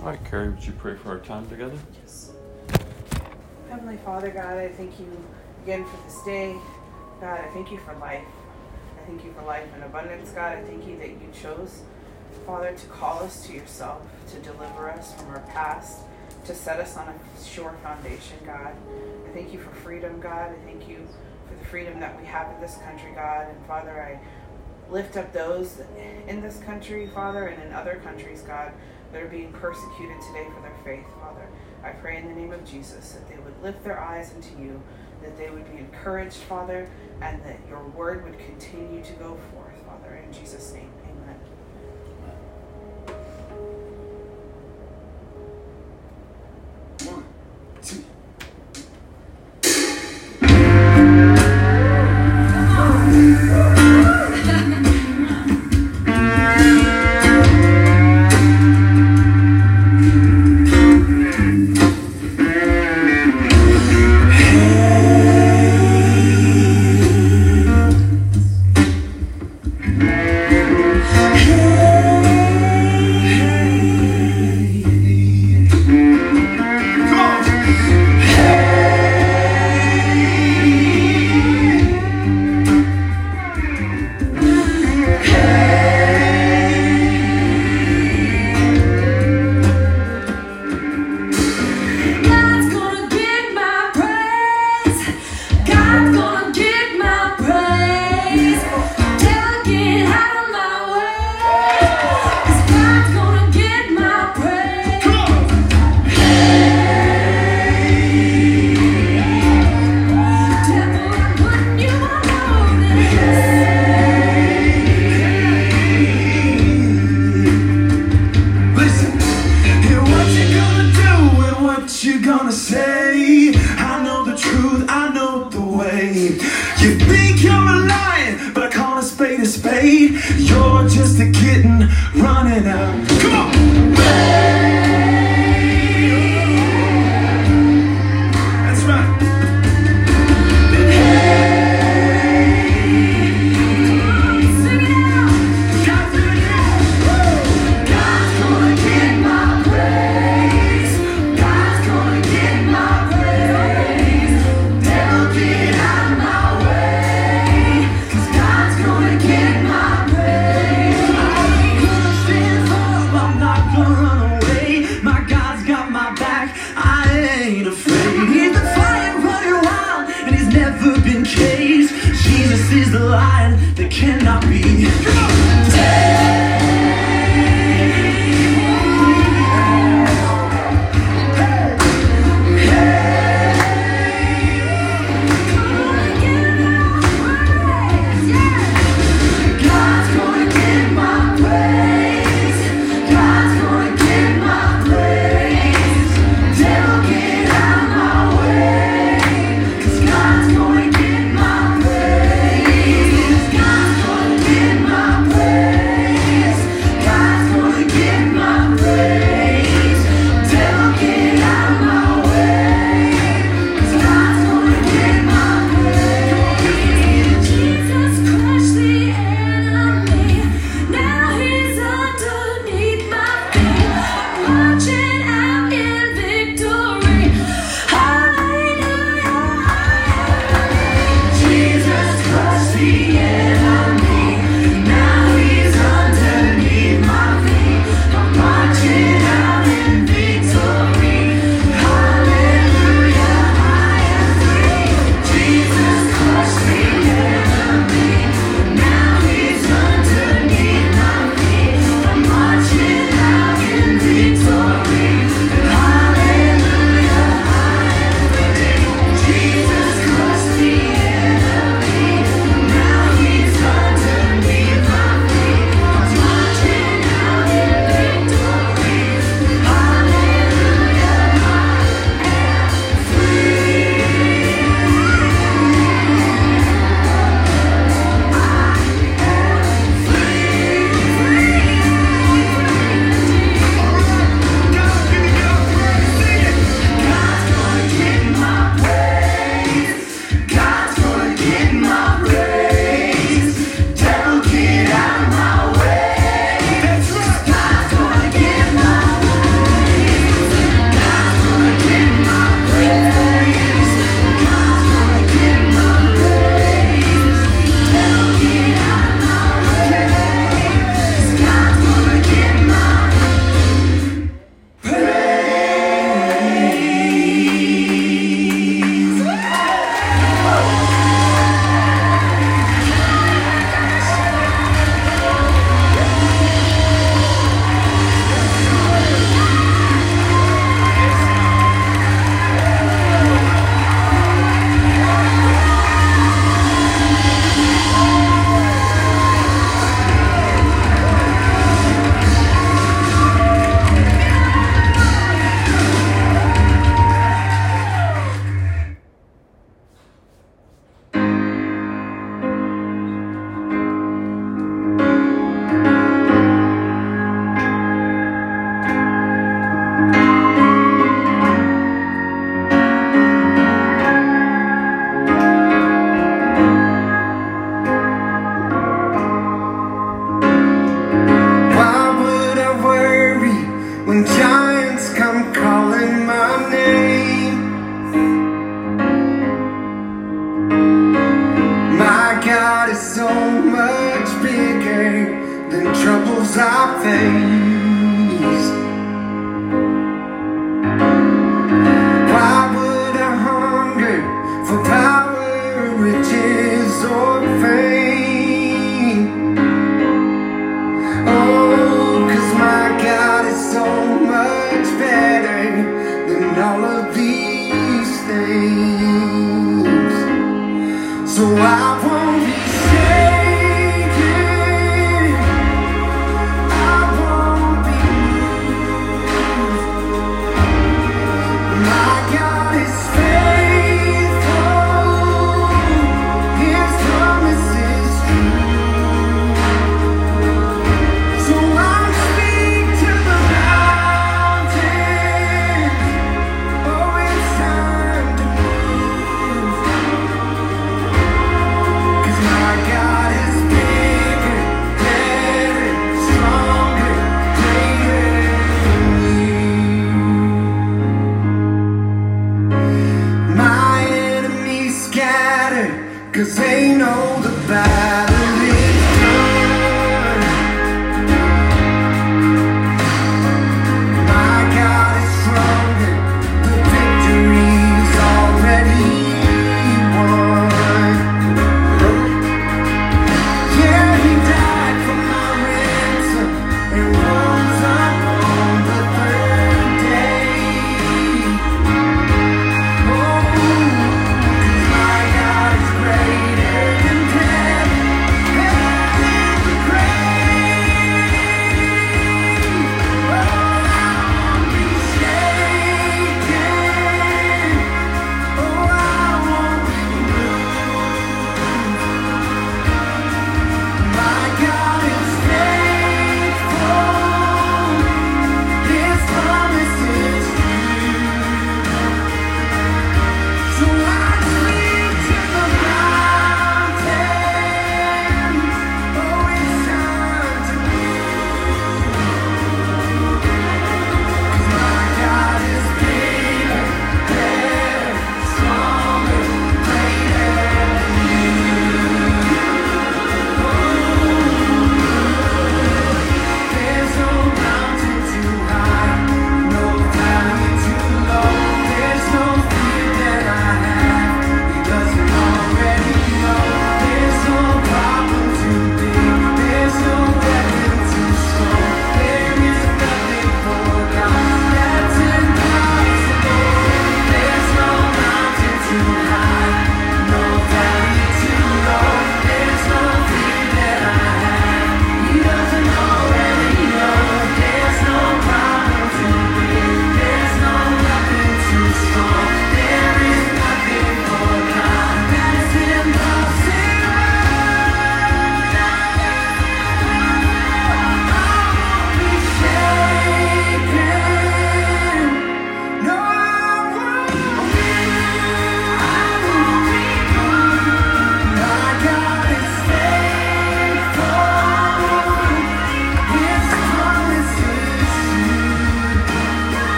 All right, Carrie, would you pray for our time together? Yes. Heavenly Father, God, I thank you again for this day. God, I thank you for life. I thank you for life in abundance, God. I thank you that you chose, Father, to call us to yourself, to deliver us from our past, to set us on a sure foundation, God. I thank you for freedom, God. I thank you for the freedom that we have in this country, God. And Father, I lift up those in this country, Father, and in other countries, God, that are being persecuted today for their faith, Father. I pray in the name of Jesus that they would lift their eyes unto you, that they would be encouraged, Father, and that your word would continue to go forth, Father. In Jesus' name,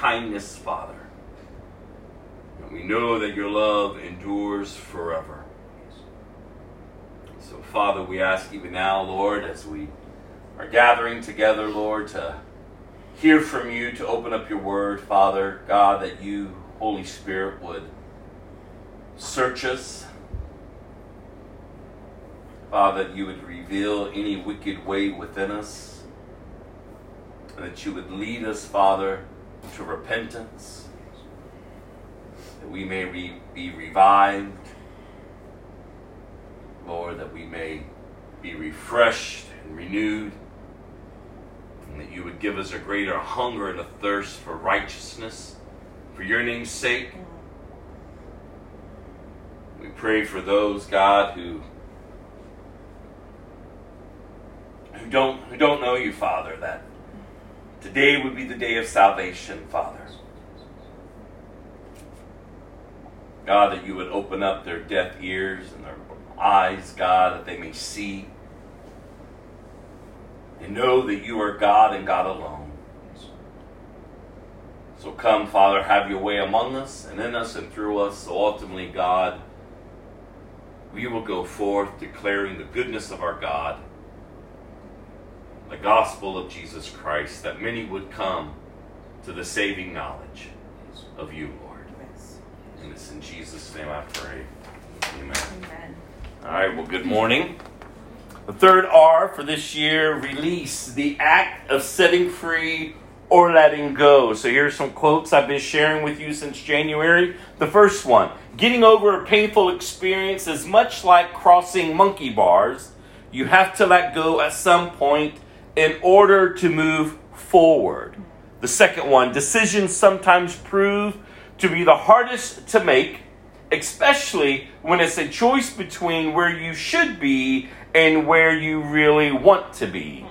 kindness, Father. And we know that your love endures forever. So, Father, we ask even now, Lord, as we are gathering together, Lord, to hear from you, to open up your word, Father, God, that you, Holy Spirit, would search us. Father, that you would reveal any wicked way within us. And that you would lead us, Father, to repentance. That we may re- be revived. Lord, that we may be refreshed and renewed. And that you would give us a greater hunger and a thirst for righteousness for your name's sake. We pray for those, God, who who don't who don't know you, Father, that today would be the day of salvation, Father. God, that you would open up their deaf ears and their eyes, God, that they may see and know that you are God and God alone. So come, Father, have your way among us and in us and through us. So ultimately, God, we will go forth declaring the goodness of our God, the gospel of Jesus Christ, that many would come to the saving knowledge of you, Lord. And it's in Jesus' name I pray. Amen. Amen. All right, well, good morning. The third R for this year release, the act of setting free or letting go. So here's some quotes I've been sharing with you since January. The first one Getting over a painful experience is much like crossing monkey bars. You have to let go at some point in order to move forward. The second one, decisions sometimes prove to be the hardest to make, especially when it's a choice between where you should be and where you really want to be.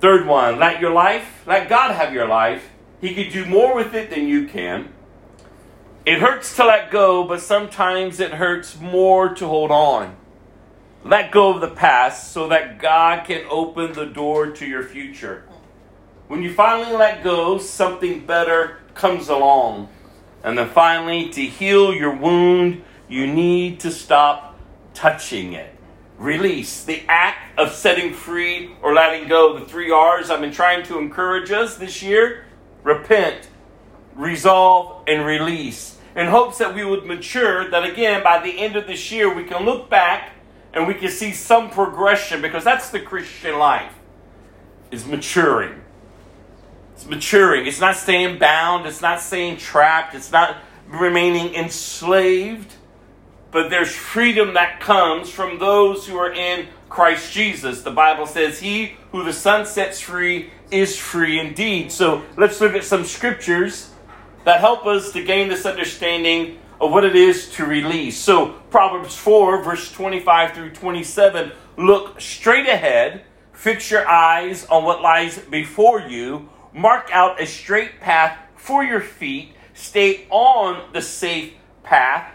Third one, let your life, let God have your life. He could do more with it than you can. It hurts to let go, but sometimes it hurts more to hold on. Let go of the past so that God can open the door to your future. When you finally let go, something better comes along. And then finally, to heal your wound, you need to stop touching it. Release, the act of setting free or letting go. The three R's I've been trying to encourage us this year repent, resolve, and release. In hopes that we would mature, that again, by the end of this year, we can look back and we can see some progression because that's the Christian life, is maturing. It's maturing. It's not staying bound. It's not staying trapped. It's not remaining enslaved. But there's freedom that comes from those who are in Christ Jesus. The Bible says, He who the Son sets free is free indeed. So let's look at some scriptures that help us to gain this understanding of what it is to release. So, Proverbs 4, verse 25 through 27 look straight ahead, fix your eyes on what lies before you, mark out a straight path for your feet, stay on the safe path,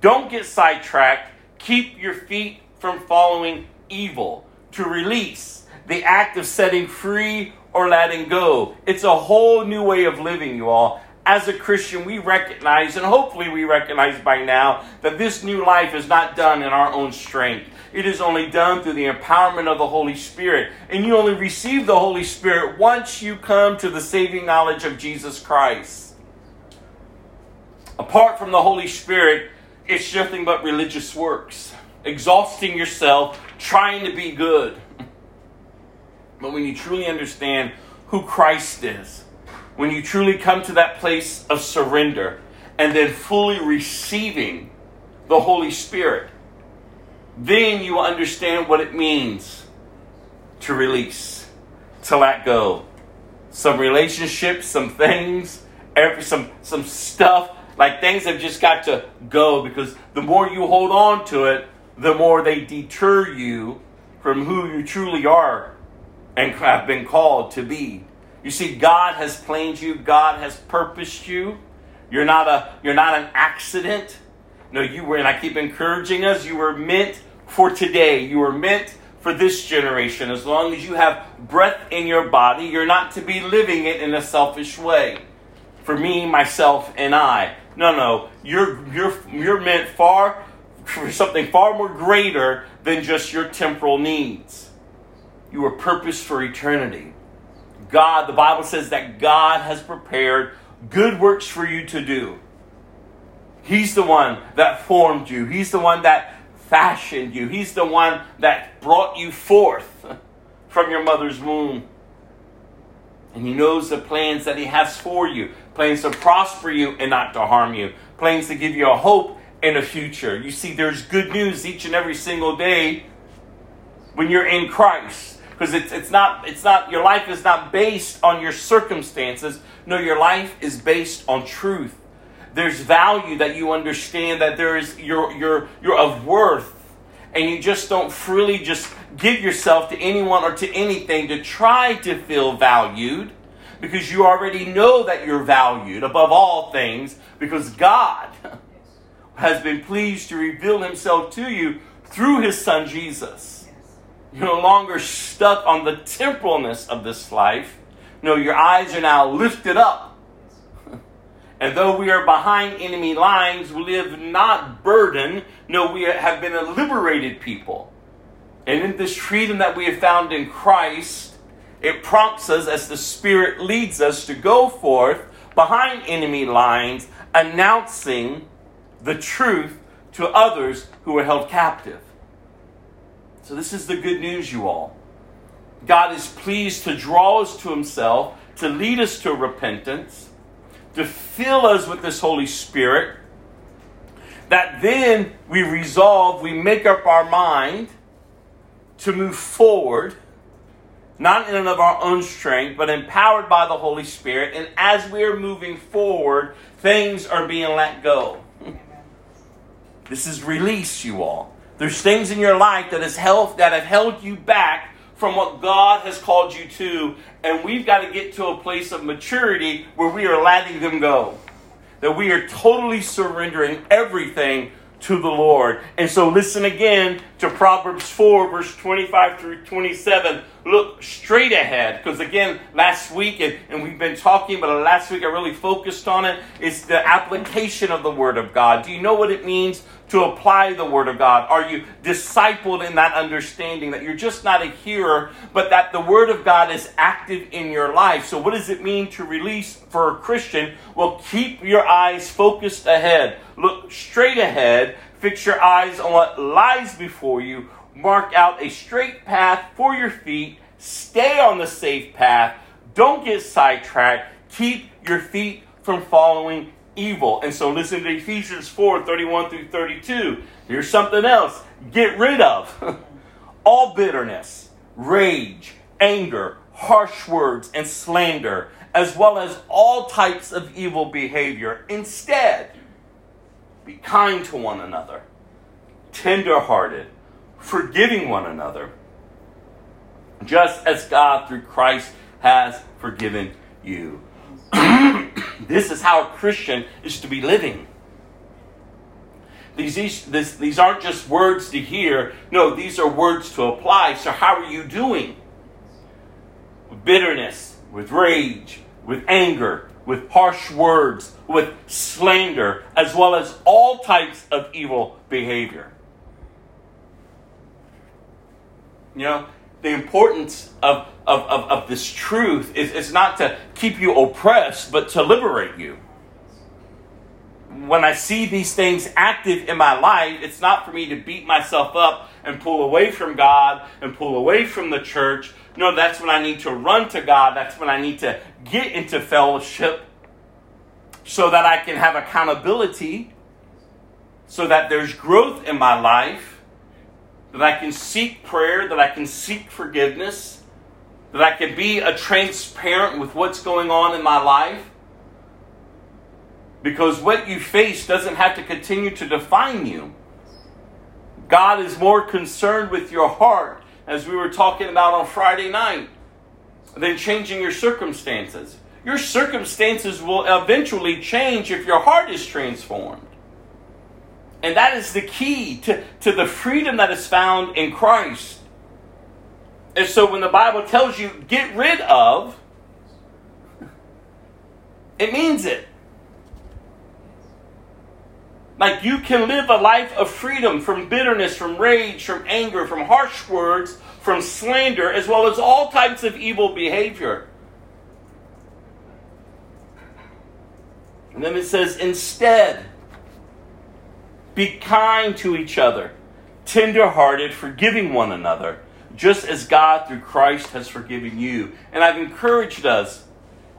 don't get sidetracked, keep your feet from following evil. To release, the act of setting free or letting go. It's a whole new way of living, you all as a Christian, we recognize, and hopefully we recognize by now, that this new life is not done in our own strength. It is only done through the empowerment of the Holy Spirit. And you only receive the Holy Spirit once you come to the saving knowledge of Jesus Christ. Apart from the Holy Spirit, it's nothing but religious works, exhausting yourself, trying to be good. But when you truly understand who Christ is, when you truly come to that place of surrender and then fully receiving the Holy Spirit, then you understand what it means to release, to let go. Some relationships, some things, every some some stuff, like things have just got to go because the more you hold on to it, the more they deter you from who you truly are and have been called to be. You see, God has planned you, God has purposed you. You're not a you're not an accident. No, you were, and I keep encouraging us, you were meant for today. You were meant for this generation. As long as you have breath in your body, you're not to be living it in a selfish way. For me, myself, and I. No, no. You're you're you're meant far for something far more greater than just your temporal needs. You were purposed for eternity. God, the Bible says that God has prepared good works for you to do. He's the one that formed you. He's the one that fashioned you. He's the one that brought you forth from your mother's womb. And He knows the plans that He has for you plans to prosper you and not to harm you, plans to give you a hope and a future. You see, there's good news each and every single day when you're in Christ because it's, it's not it's not your life is not based on your circumstances. No your life is based on truth. There's value that you understand that there is you're you're you're of worth. And you just don't freely just give yourself to anyone or to anything to try to feel valued because you already know that you're valued above all things because God has been pleased to reveal himself to you through his son Jesus you're no longer stuck on the temporalness of this life. No, your eyes are now lifted up. and though we are behind enemy lines, we live not burdened. No, we have been a liberated people. And in this freedom that we have found in Christ, it prompts us as the Spirit leads us to go forth behind enemy lines, announcing the truth to others who are held captive. So, this is the good news, you all. God is pleased to draw us to Himself, to lead us to repentance, to fill us with this Holy Spirit, that then we resolve, we make up our mind to move forward, not in and of our own strength, but empowered by the Holy Spirit. And as we're moving forward, things are being let go. This is release, you all. There's things in your life that has held that have held you back from what God has called you to, and we've got to get to a place of maturity where we are letting them go. That we are totally surrendering everything to the Lord. And so listen again to Proverbs 4, verse 25 through 27. Look straight ahead, because again, last week, and, and we've been talking, but last week I really focused on it, is the application of the Word of God. Do you know what it means to apply the Word of God? Are you discipled in that understanding that you're just not a hearer, but that the Word of God is active in your life? So, what does it mean to release for a Christian? Well, keep your eyes focused ahead. Look straight ahead. Fix your eyes on what lies before you. Mark out a straight path for your feet. Stay on the safe path. Don't get sidetracked. Keep your feet from following evil. And so listen to Ephesians 4 31 through 32. Here's something else. Get rid of all bitterness, rage, anger, harsh words, and slander, as well as all types of evil behavior. Instead, be kind to one another, tender hearted, forgiving one another, just as God through Christ has forgiven you. This is how a Christian is to be living. These, these, aren't just words to hear. No, these are words to apply. So, how are you doing? With bitterness, with rage, with anger, with harsh words, with slander, as well as all types of evil behavior. You know, the importance of, of, of, of this truth is, is not to keep you oppressed, but to liberate you. When I see these things active in my life, it's not for me to beat myself up and pull away from God and pull away from the church. No, that's when I need to run to God. That's when I need to get into fellowship so that I can have accountability, so that there's growth in my life, that I can seek prayer, that I can seek forgiveness, that I can be a transparent with what's going on in my life. Because what you face doesn't have to continue to define you. God is more concerned with your heart, as we were talking about on Friday night, than changing your circumstances. Your circumstances will eventually change if your heart is transformed. And that is the key to, to the freedom that is found in Christ. And so when the Bible tells you get rid of, it means it. Like you can live a life of freedom from bitterness, from rage, from anger, from harsh words, from slander, as well as all types of evil behavior. And then it says, instead, be kind to each other, tender-hearted, forgiving one another, just as God through Christ has forgiven you. And I've encouraged us.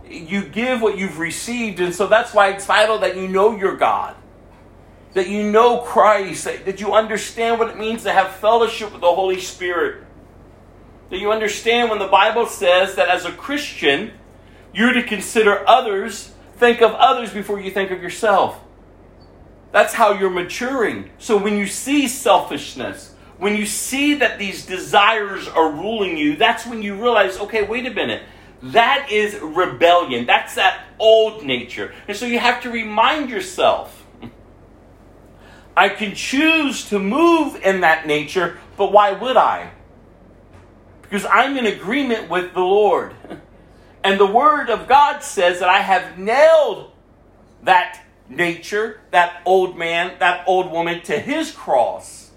You give what you've received, and so that's why it's vital that you know your God. That you know Christ, that, that you understand what it means to have fellowship with the Holy Spirit. That you understand when the Bible says that as a Christian, you're to consider others, think of others before you think of yourself. That's how you're maturing. So when you see selfishness, when you see that these desires are ruling you, that's when you realize, okay, wait a minute. That is rebellion. That's that old nature. And so you have to remind yourself I can choose to move in that nature, but why would I? Because I'm in agreement with the Lord. And the Word of God says that I have nailed that nature, that old man, that old woman to his cross.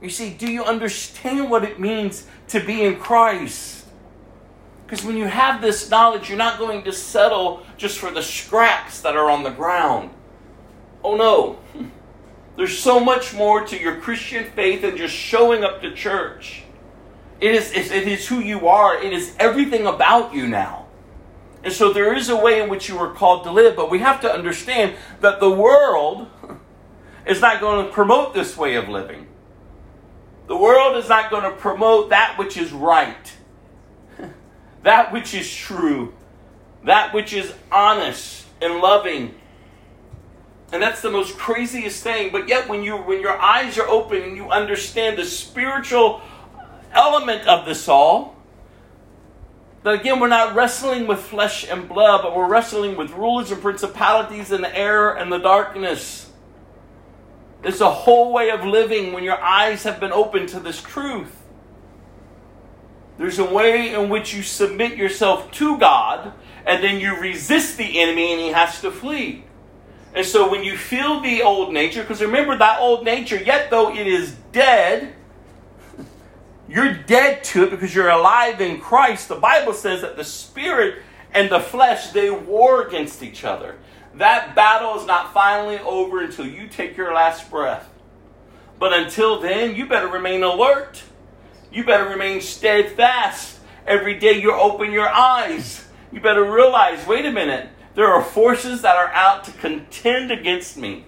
You see, do you understand what it means to be in Christ? Because when you have this knowledge, you're not going to settle just for the scraps that are on the ground. Oh no. There's so much more to your Christian faith than just showing up to church. It is, it is who you are, it is everything about you now. And so there is a way in which you were called to live, but we have to understand that the world is not going to promote this way of living. The world is not going to promote that which is right. that which is true, that which is honest and loving. And that's the most craziest thing. But yet when you when your eyes are open and you understand the spiritual element of this all, that again we're not wrestling with flesh and blood, but we're wrestling with rulers and principalities in the air and the darkness. It's a whole way of living when your eyes have been opened to this truth. There's a way in which you submit yourself to God and then you resist the enemy and he has to flee. And so when you feel the old nature, because remember that old nature, yet though it is dead, you're dead to it because you're alive in Christ. The Bible says that the spirit and the flesh, they war against each other. That battle is not finally over until you take your last breath. But until then, you better remain alert. You better remain steadfast. Every day you open your eyes. You better realize wait a minute, there are forces that are out to contend against me.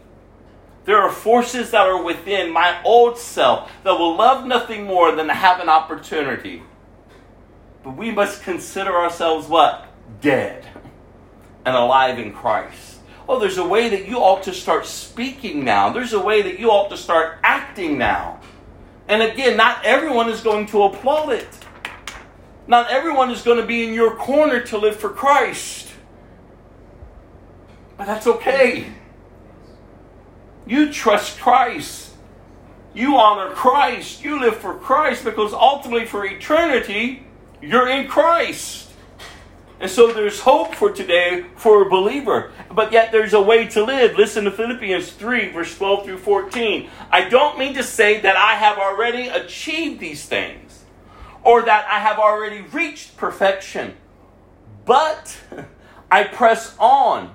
There are forces that are within my old self that will love nothing more than to have an opportunity. But we must consider ourselves what? Dead and alive in Christ. Oh, there's a way that you ought to start speaking now. There's a way that you ought to start acting now. And again, not everyone is going to applaud it. Not everyone is going to be in your corner to live for Christ. But that's okay. You trust Christ. You honor Christ. You live for Christ because ultimately, for eternity, you're in Christ. And so there's hope for today for a believer. But yet there's a way to live. Listen to Philippians 3, verse 12 through 14. I don't mean to say that I have already achieved these things or that I have already reached perfection, but I press on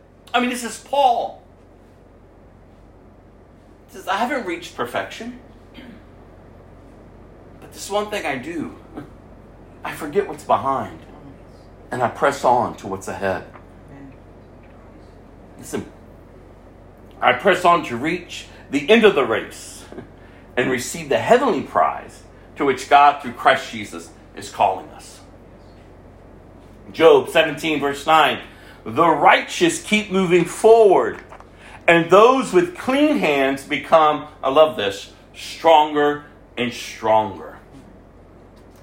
I mean, this is Paul. He says, I haven't reached perfection, but this one thing I do. I forget what's behind and I press on to what's ahead. Listen, I press on to reach the end of the race and receive the heavenly prize to which God, through Christ Jesus, is calling us. Job 17, verse 9 The righteous keep moving forward, and those with clean hands become, I love this, stronger and stronger.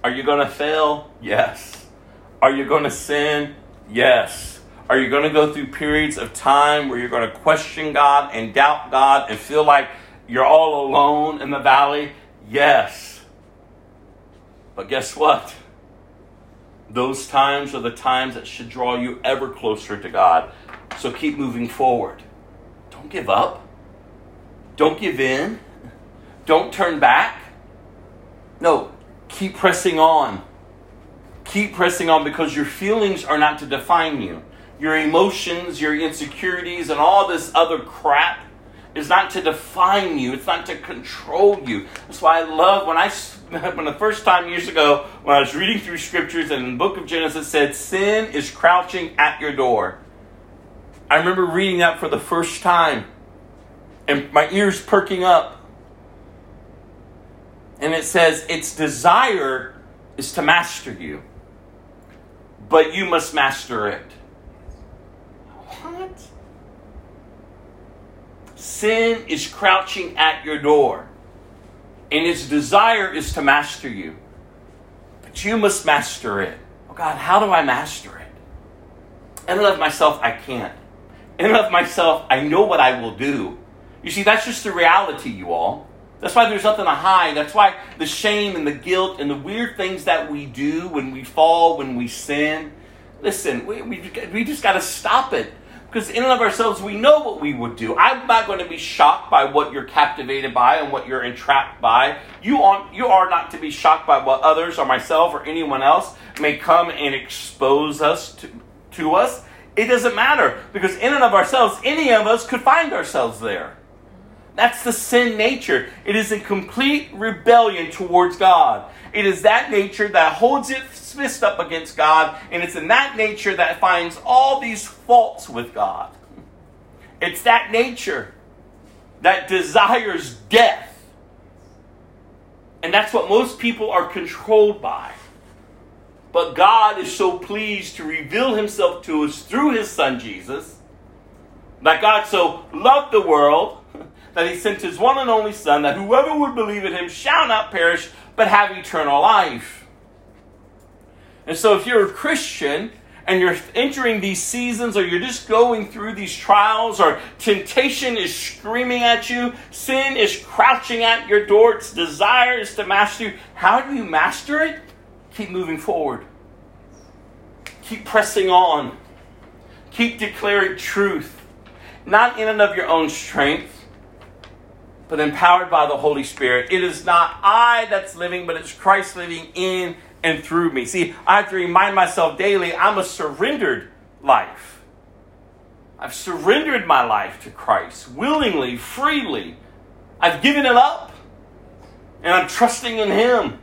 Are you going to fail? Yes. Are you going to sin? Yes. Are you going to go through periods of time where you're going to question God and doubt God and feel like you're all alone in the valley? Yes. But guess what? Those times are the times that should draw you ever closer to God. So keep moving forward. Don't give up. Don't give in. Don't turn back. No, keep pressing on. Keep pressing on because your feelings are not to define you. Your emotions, your insecurities, and all this other crap is not to define you. It's not to control you. That's why I love when I, when the first time years ago, when I was reading through scriptures and the book of Genesis said, sin is crouching at your door. I remember reading that for the first time and my ears perking up. And it says, its desire is to master you, but you must master it. Sin is crouching at your door, and its desire is to master you, but you must master it. Oh God, how do I master it? In and of myself, I can't. In and of myself, I know what I will do. You see, that's just the reality, you all. That's why there's nothing to hide. That's why the shame and the guilt and the weird things that we do when we fall, when we sin. Listen, we, we, we just got to stop it. Because in and of ourselves, we know what we would do. I'm not going to be shocked by what you're captivated by and what you're entrapped by. You are, you are not to be shocked by what others or myself or anyone else may come and expose us to, to us. It doesn't matter because in and of ourselves, any of us could find ourselves there. That's the sin nature. It is a complete rebellion towards God. It is that nature that holds its fist up against God, and it's in that nature that finds all these faults with God. It's that nature that desires death. And that's what most people are controlled by. But God is so pleased to reveal himself to us through his son Jesus that God so loved the world that he sent his one and only Son, that whoever would believe in him shall not perish, but have eternal life. And so, if you're a Christian and you're entering these seasons, or you're just going through these trials, or temptation is screaming at you, sin is crouching at your door, its desire is to master you, how do you master it? Keep moving forward, keep pressing on, keep declaring truth, not in and of your own strength but empowered by the Holy Spirit. It is not I that's living, but it's Christ living in and through me. See, I have to remind myself daily I'm a surrendered life. I've surrendered my life to Christ willingly, freely. I've given it up, and I'm trusting in Him.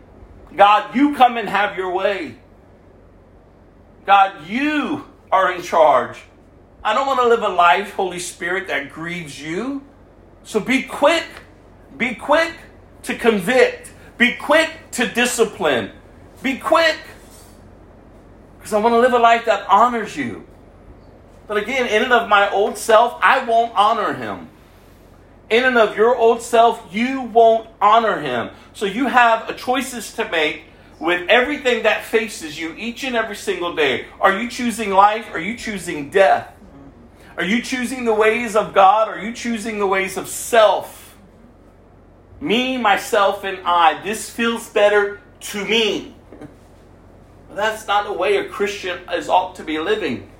God, you come and have your way. God, you are in charge. I don't want to live a life, Holy Spirit, that grieves you. So be quick. Be quick to convict. Be quick to discipline. Be quick. Because I want to live a life that honors you. But again, in and of my old self, I won't honor him. In and of your old self, you won't honor him. So you have choices to make with everything that faces you each and every single day. Are you choosing life? Are you choosing death? Are you choosing the ways of God? Are you choosing the ways of self? Me, myself, and I. This feels better to me. That's not the way a Christian is ought to be living.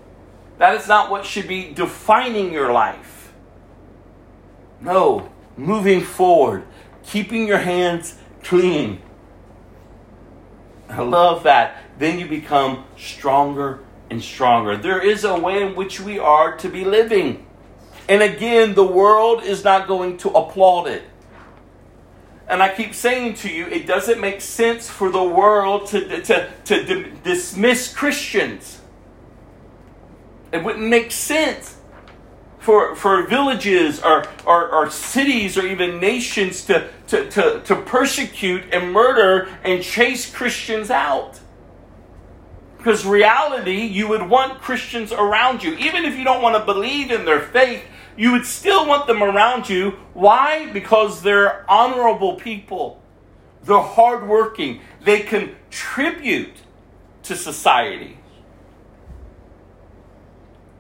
That is not what should be defining your life. No, moving forward, keeping your hands clean. I love that. Then you become stronger and stronger. There is a way in which we are to be living. And again, the world is not going to applaud it. And I keep saying to you, it doesn't make sense for the world to, to, to, dismiss Christians. It wouldn't make sense for, for villages or, or, or cities or even nations to, to, to, to persecute and murder and chase Christians out. Because reality, you would want Christians around you. Even if you don't want to believe in their faith, you would still want them around you. Why? Because they're honorable people. They're hardworking. They contribute to society.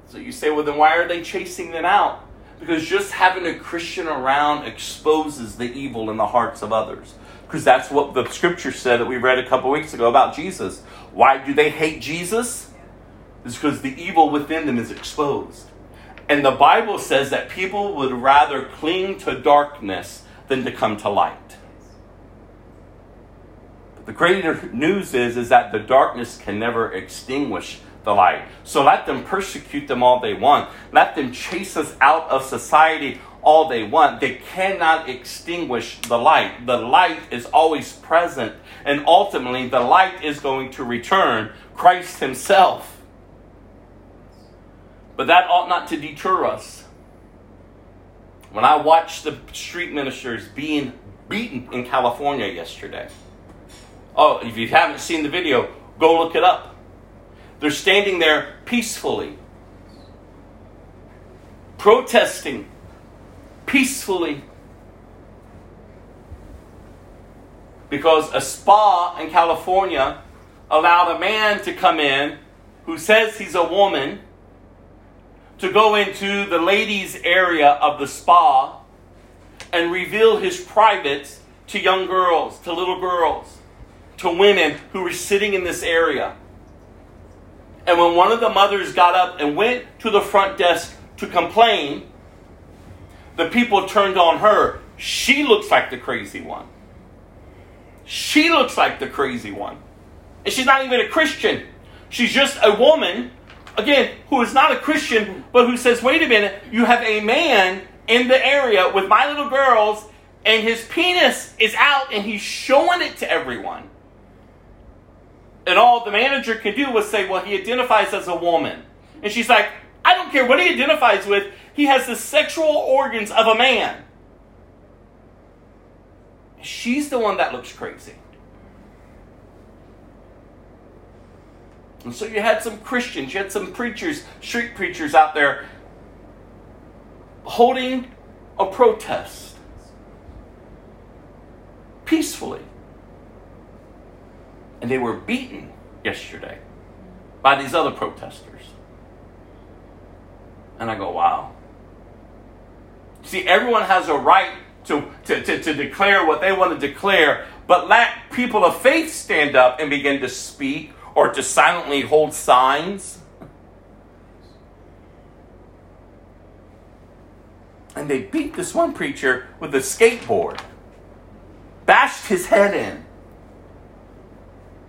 So you say, well, then why are they chasing them out? Because just having a Christian around exposes the evil in the hearts of others. Because that's what the scripture said that we read a couple weeks ago about Jesus. Why do they hate Jesus? It's because the evil within them is exposed. And the Bible says that people would rather cling to darkness than to come to light. But the greater news is, is that the darkness can never extinguish the light. So let them persecute them all they want. Let them chase us out of society all they want. They cannot extinguish the light. The light is always present, and ultimately, the light is going to return Christ Himself. But that ought not to deter us. When I watched the street ministers being beaten in California yesterday, oh, if you haven't seen the video, go look it up. They're standing there peacefully, protesting peacefully. Because a spa in California allowed a man to come in who says he's a woman to go into the ladies' area of the spa and reveal his privates to young girls, to little girls, to women who were sitting in this area. And when one of the mothers got up and went to the front desk to complain, the people turned on her. She looks like the crazy one. She looks like the crazy one. And she's not even a Christian. She's just a woman, again, who is not a Christian, but who says, wait a minute, you have a man in the area with my little girls, and his penis is out, and he's showing it to everyone. And all the manager could do was say, well, he identifies as a woman. And she's like, I don't care what he identifies with, he has the sexual organs of a man. She's the one that looks crazy. And so you had some Christians, you had some preachers, street preachers out there holding a protest peacefully. And they were beaten yesterday by these other protesters. And I go, wow. See, everyone has a right to, to, to, to declare what they want to declare, but let people of faith stand up and begin to speak or to silently hold signs. And they beat this one preacher with a skateboard, bashed his head in.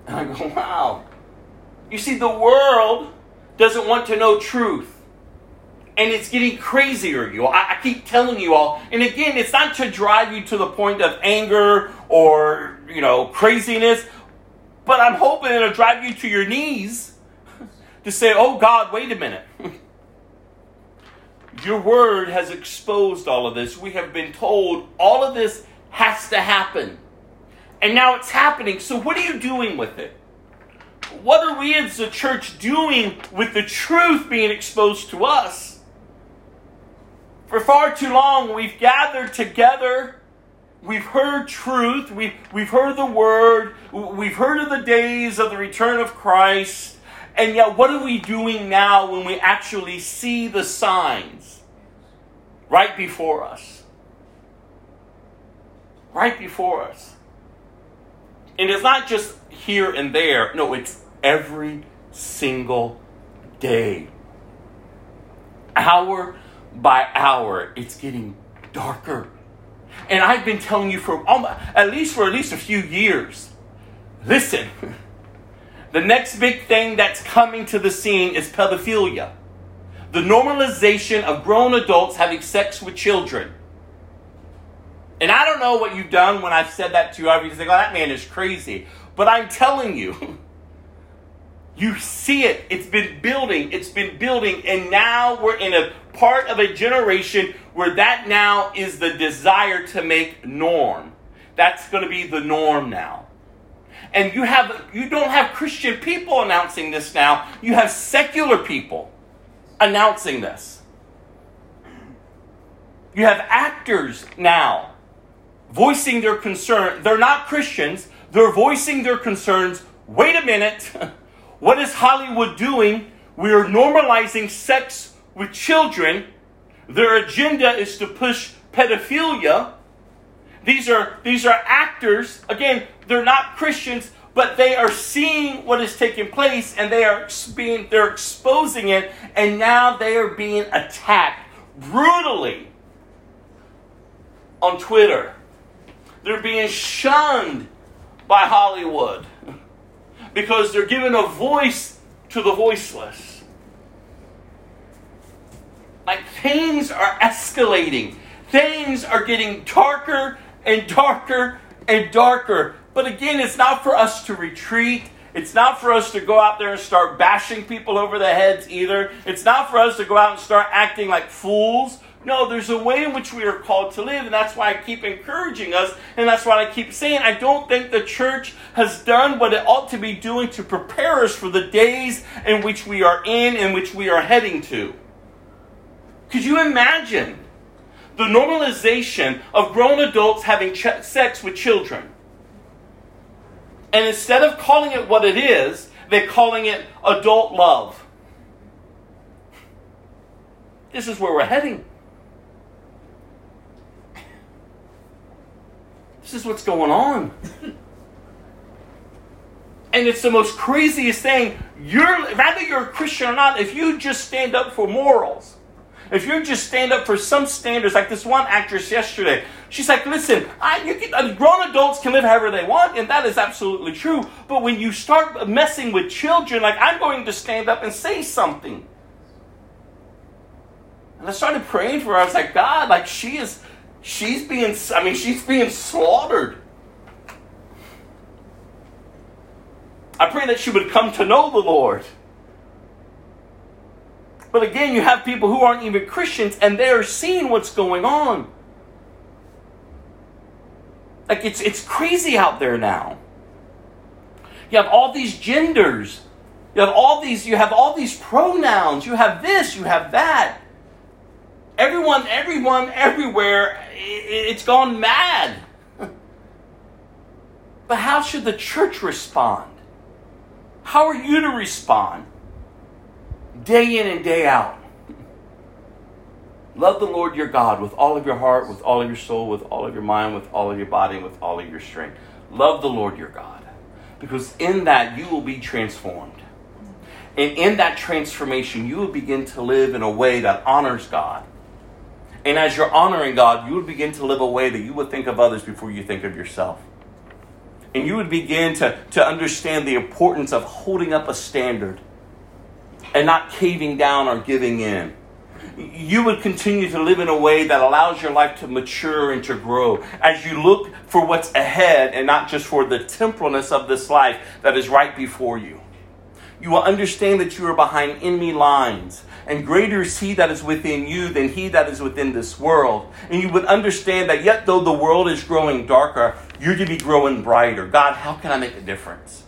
And I go, wow. You see, the world doesn't want to know truth. And it's getting crazier, you all. I, I keep telling you all. And again, it's not to drive you to the point of anger or, you know, craziness. But I'm hoping it'll drive you to your knees to say, oh God, wait a minute. Your word has exposed all of this. We have been told all of this has to happen. And now it's happening. So, what are you doing with it? What are we as a church doing with the truth being exposed to us? For far too long, we've gathered together. We've heard truth. We've, we've heard the word. We've heard of the days of the return of Christ. And yet, what are we doing now when we actually see the signs right before us? Right before us. And it's not just here and there, no, it's every single day. Hour by hour, it's getting darker. And I've been telling you for almost, at least for at least a few years. Listen, the next big thing that's coming to the scene is pedophilia. The normalization of grown adults having sex with children. And I don't know what you've done when I've said that to you. You think, oh, that man is crazy. But I'm telling you, you see it. It's been building. It's been building. And now we're in a part of a generation where that now is the desire to make norm. That's going to be the norm now. And you have you don't have Christian people announcing this now. You have secular people announcing this. You have actors now voicing their concern. They're not Christians. They're voicing their concerns. Wait a minute. what is Hollywood doing? We are normalizing sex with children. Their agenda is to push pedophilia. These are these are actors. Again, they're not Christians, but they are seeing what is taking place and they are being they're exposing it and now they are being attacked brutally on Twitter. They're being shunned by Hollywood because they're giving a voice to the voiceless. Like things are escalating. Things are getting darker and darker and darker. But again, it's not for us to retreat. It's not for us to go out there and start bashing people over the heads either. It's not for us to go out and start acting like fools. No, there's a way in which we are called to live, and that's why I keep encouraging us, and that's why I keep saying I don't think the church has done what it ought to be doing to prepare us for the days in which we are in and which we are heading to. Could you imagine the normalization of grown adults having ch- sex with children? And instead of calling it what it is, they're calling it adult love. This is where we're heading. This is what's going on. And it's the most craziest thing. You're rather you're a Christian or not, if you just stand up for morals, if you just stand up for some standards, like this one actress yesterday, she's like, "Listen, I, can, uh, grown adults can live however they want, and that is absolutely true. But when you start messing with children, like I'm going to stand up and say something." And I started praying for her. I was like, God, like she is, she's being, I mean, she's being slaughtered. I pray that she would come to know the Lord. But again, you have people who aren't even Christians and they're seeing what's going on. Like it's it's crazy out there now. You have all these genders. You have all these you have all these pronouns. You have this, you have that. Everyone, everyone, everywhere, it's gone mad. But how should the church respond? How are you to respond? Day in and day out. Love the Lord your God with all of your heart, with all of your soul, with all of your mind, with all of your body, and with all of your strength. Love the Lord your God. Because in that you will be transformed. And in that transformation, you will begin to live in a way that honors God. And as you're honoring God, you will begin to live a way that you would think of others before you think of yourself. And you would begin to, to understand the importance of holding up a standard and not caving down or giving in. You would continue to live in a way that allows your life to mature and to grow as you look for what's ahead and not just for the temporalness of this life that is right before you. You will understand that you are behind enemy lines, and greater is he that is within you than he that is within this world. And you would understand that yet though the world is growing darker, you're to be growing brighter. God, how can I make a difference?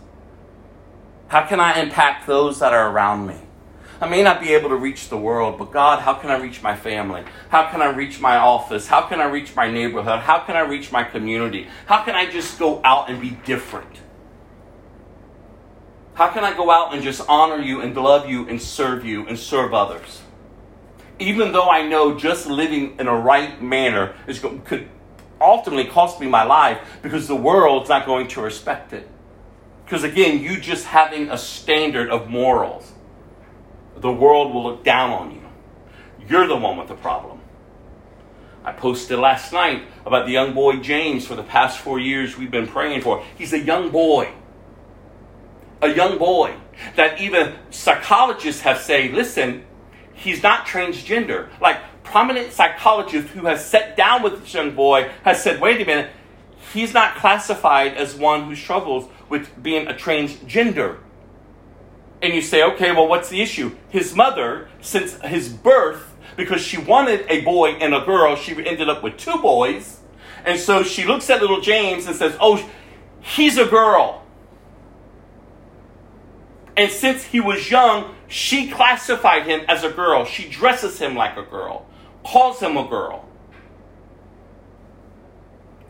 How can I impact those that are around me? I may not be able to reach the world, but God, how can I reach my family? How can I reach my office? How can I reach my neighborhood? How can I reach my community? How can I just go out and be different? How can I go out and just honor you and love you and serve you and serve others? Even though I know just living in a right manner is could ultimately cost me my life because the world's not going to respect it. Because again, you just having a standard of morals, the world will look down on you. You're the one with the problem. I posted last night about the young boy James for the past four years we've been praying for. He's a young boy a young boy that even psychologists have said, listen, he's not transgender. Like prominent psychologists who has sat down with this young boy has said, wait a minute, he's not classified as one who struggles with being a transgender. And you say, okay, well, what's the issue? His mother, since his birth, because she wanted a boy and a girl, she ended up with two boys. And so she looks at little James and says, oh, he's a girl. And since he was young, she classified him as a girl. She dresses him like a girl, calls him a girl.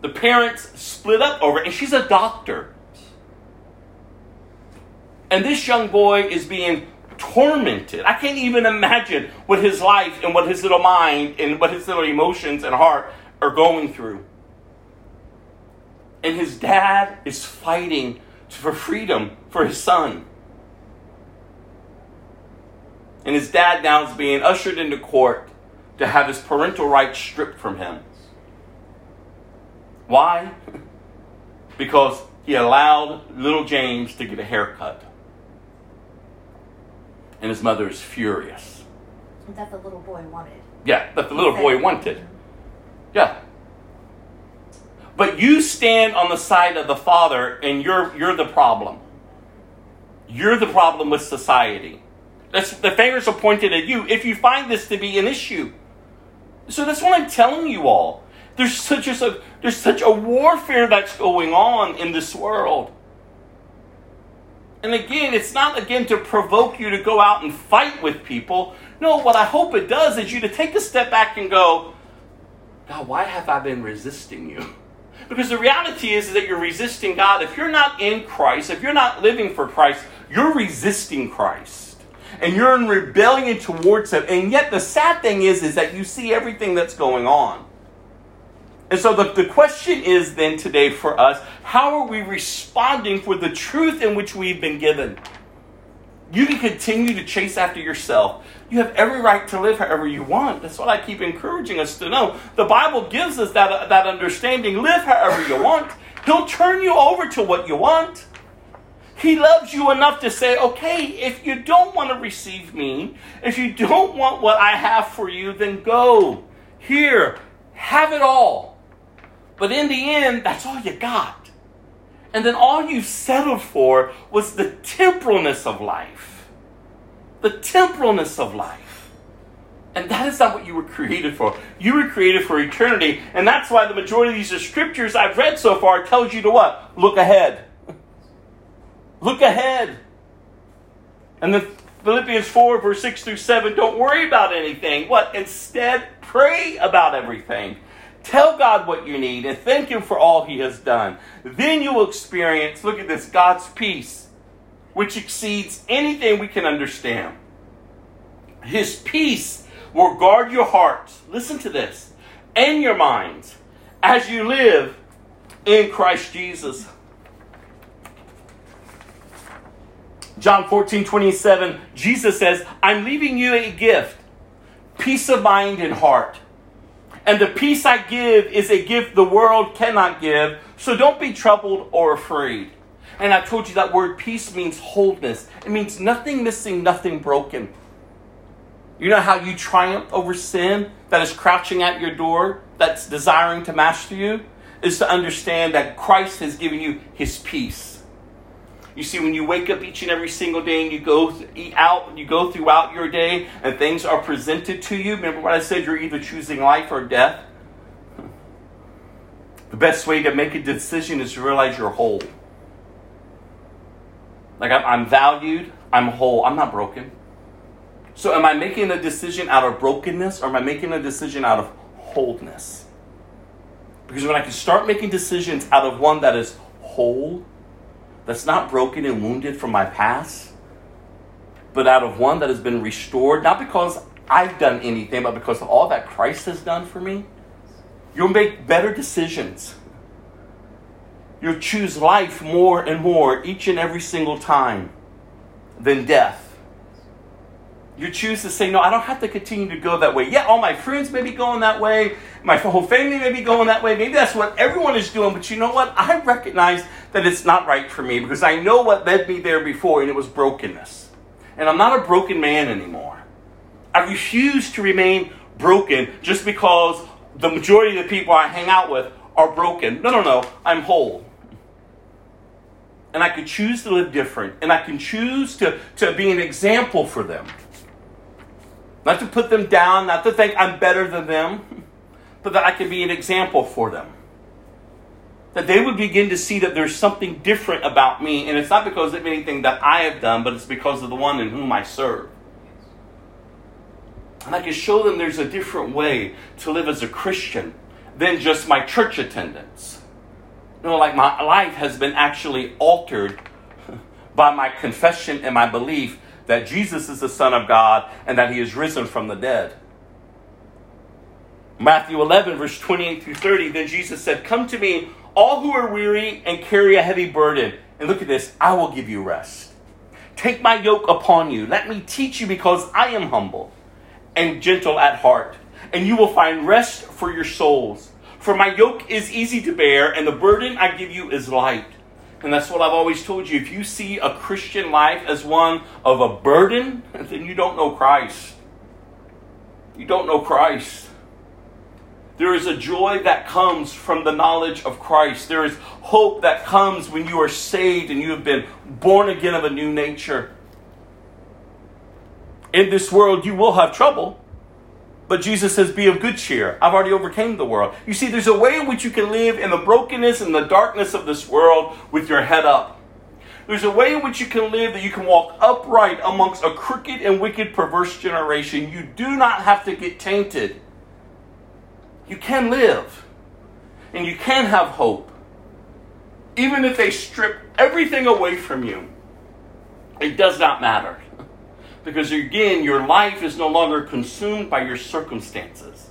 The parents split up over it, and she's a doctor. And this young boy is being tormented. I can't even imagine what his life and what his little mind and what his little emotions and heart are going through. And his dad is fighting for freedom for his son. And his dad now is being ushered into court to have his parental rights stripped from him. Why? because he allowed little James to get a haircut. And his mother is furious. that the little boy wanted. Yeah, that the little boy wanted. Yeah. But you stand on the side of the father and you're you're the problem. You're the problem with society. That's the fingers are pointed at you if you find this to be an issue. So that's what I'm telling you all. There's such a there's such a warfare that's going on in this world. And again, it's not again to provoke you to go out and fight with people. No, what I hope it does is you to take a step back and go, God, why have I been resisting you? Because the reality is, is that you're resisting God. If you're not in Christ, if you're not living for Christ, you're resisting Christ. And you're in rebellion towards him. And yet the sad thing is, is that you see everything that's going on. And so the, the question is then today for us how are we responding for the truth in which we've been given? You can continue to chase after yourself. You have every right to live however you want. That's what I keep encouraging us to know. The Bible gives us that, uh, that understanding. Live however you want. He'll turn you over to what you want. He loves you enough to say, okay, if you don't want to receive me, if you don't want what I have for you, then go. Here, have it all. But in the end, that's all you got. And then all you settled for was the temporalness of life. The temporalness of life. And that is not what you were created for. You were created for eternity. And that's why the majority of these scriptures I've read so far tells you to what? Look ahead. Look ahead. And the Philippians 4, verse 6 through 7, don't worry about anything. What? Instead, pray about everything. Tell God what you need and thank Him for all He has done. Then you will experience, look at this, God's peace, which exceeds anything we can understand. His peace will guard your hearts, listen to this, and your minds as you live in Christ Jesus. John 14, 27, Jesus says, I'm leaving you a gift, peace of mind and heart. And the peace I give is a gift the world cannot give, so don't be troubled or afraid. And I told you that word peace means wholeness. It means nothing missing, nothing broken. You know how you triumph over sin that is crouching at your door, that's desiring to master you? Is to understand that Christ has given you his peace. You see, when you wake up each and every single day and you go th- eat out, you go throughout your day and things are presented to you. Remember what I said? You're either choosing life or death. The best way to make a decision is to realize you're whole. Like I'm, I'm valued, I'm whole, I'm not broken. So, am I making a decision out of brokenness or am I making a decision out of wholeness? Because when I can start making decisions out of one that is whole, that's not broken and wounded from my past, but out of one that has been restored, not because I've done anything, but because of all that Christ has done for me, you'll make better decisions. You'll choose life more and more each and every single time than death. You choose to say, no, I don't have to continue to go that way. Yeah, all my friends may be going that way. My whole family may be going that way. Maybe that's what everyone is doing. But you know what? I recognize that it's not right for me because I know what led me there before, and it was brokenness. And I'm not a broken man anymore. I refuse to remain broken just because the majority of the people I hang out with are broken. No, no, no. I'm whole and I can choose to live different, and I can choose to, to be an example for them. Not to put them down, not to think I'm better than them, but that I can be an example for them. That they would begin to see that there's something different about me, and it's not because of anything that I have done, but it's because of the one in whom I serve. And I can show them there's a different way to live as a Christian than just my church attendance. You know, like my life has been actually altered by my confession and my belief that Jesus is the Son of God and that He is risen from the dead. Matthew 11, verse 28 through 30, then Jesus said, Come to me, all who are weary and carry a heavy burden. And look at this, I will give you rest. Take my yoke upon you. Let me teach you because I am humble and gentle at heart, and you will find rest for your souls. For my yoke is easy to bear, and the burden I give you is light. And that's what I've always told you. If you see a Christian life as one of a burden, then you don't know Christ. You don't know Christ. There is a joy that comes from the knowledge of Christ. There is hope that comes when you are saved and you have been born again of a new nature. In this world, you will have trouble. But Jesus says, Be of good cheer. I've already overcame the world. You see, there's a way in which you can live in the brokenness and the darkness of this world with your head up. There's a way in which you can live that you can walk upright amongst a crooked and wicked, perverse generation. You do not have to get tainted. You can live. And you can have hope. Even if they strip everything away from you, it does not matter. Because again, your life is no longer consumed by your circumstances.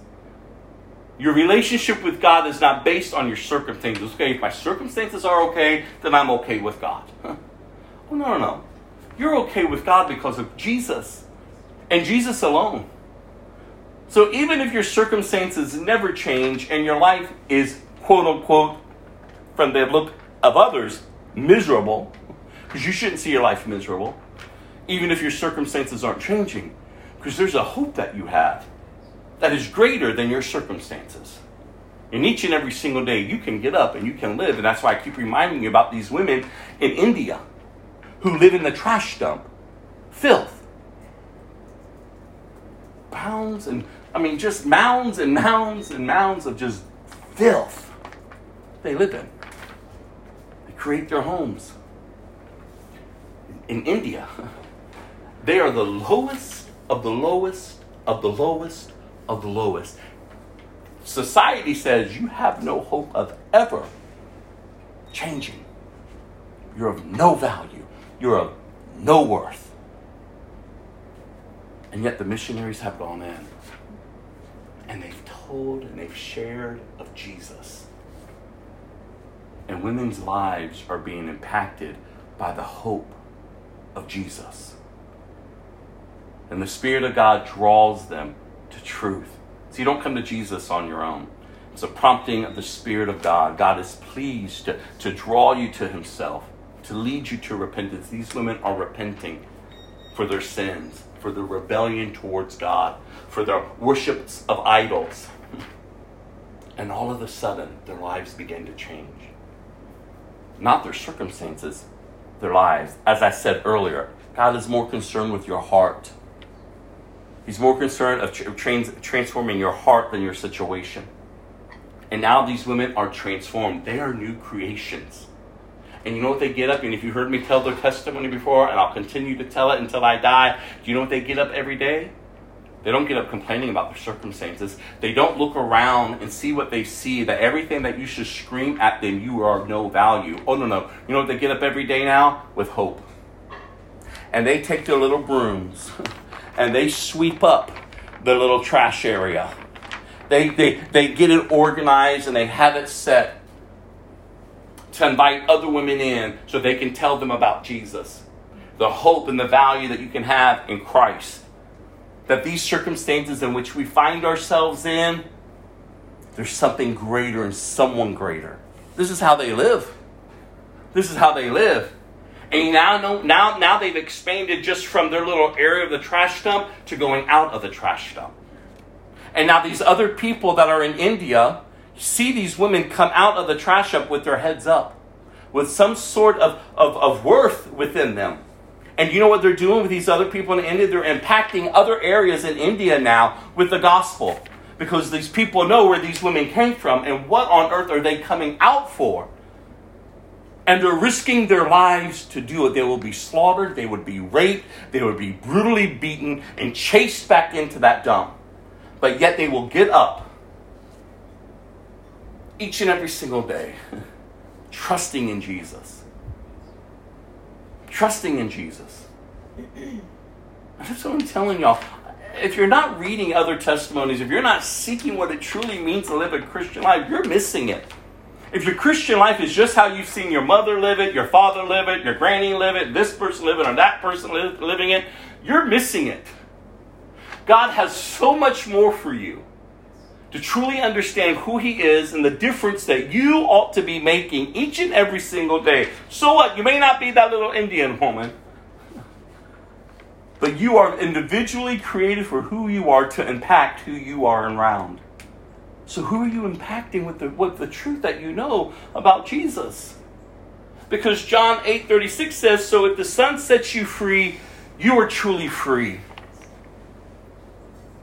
Your relationship with God is not based on your circumstances. Okay, if my circumstances are okay, then I'm okay with God. Oh, no, no, no. You're okay with God because of Jesus and Jesus alone. So even if your circumstances never change and your life is quote unquote, from the look of others, miserable, because you shouldn't see your life miserable, even if your circumstances aren't changing, because there's a hope that you have that is greater than your circumstances. And each and every single day, you can get up and you can live. And that's why I keep reminding you about these women in India who live in the trash dump, filth. Pounds and, I mean, just mounds and mounds and mounds of just filth they live in. They create their homes. In India, they are the lowest of the lowest of the lowest of the lowest. Society says you have no hope of ever changing. You're of no value. You're of no worth. And yet the missionaries have gone in and they've told and they've shared of Jesus. And women's lives are being impacted by the hope of Jesus. And the Spirit of God draws them to truth. So you don't come to Jesus on your own. It's a prompting of the Spirit of God. God is pleased to, to draw you to Himself, to lead you to repentance. These women are repenting for their sins, for their rebellion towards God, for their worships of idols. And all of a sudden, their lives begin to change. Not their circumstances, their lives. As I said earlier, God is more concerned with your heart. He's more concerned of tra- trans- transforming your heart than your situation. And now these women are transformed. They are new creations. And you know what they get up? And if you heard me tell their testimony before, and I'll continue to tell it until I die, do you know what they get up every day? They don't get up complaining about their circumstances. They don't look around and see what they see, that everything that you should scream at them, you are of no value. Oh, no, no. You know what they get up every day now? With hope. And they take their little brooms and they sweep up the little trash area. They, they, they get it organized and they have it set to invite other women in so they can tell them about Jesus, the hope and the value that you can have in Christ. That these circumstances in which we find ourselves in, there's something greater and someone greater. This is how they live. This is how they live. And now now now they've expanded just from their little area of the trash dump to going out of the trash dump. And now these other people that are in India see these women come out of the trash dump with their heads up, with some sort of, of, of worth within them. And you know what they're doing with these other people in India? They're impacting other areas in India now with the gospel. Because these people know where these women came from and what on earth are they coming out for? And they're risking their lives to do it. They will be slaughtered, they would be raped, they would be brutally beaten and chased back into that dump. But yet they will get up each and every single day, trusting in Jesus. Trusting in Jesus. That's what I'm telling y'all. If you're not reading other testimonies, if you're not seeking what it truly means to live a Christian life, you're missing it. If your Christian life is just how you've seen your mother live it, your father live it, your granny live it, this person live it, or that person live, living it, you're missing it. God has so much more for you to truly understand who He is and the difference that you ought to be making each and every single day. So what? You may not be that little Indian woman, but you are individually created for who you are to impact who you are around. So who are you impacting with the with the truth that you know about Jesus? Because John 8:36 says, "So if the Son sets you free, you are truly free."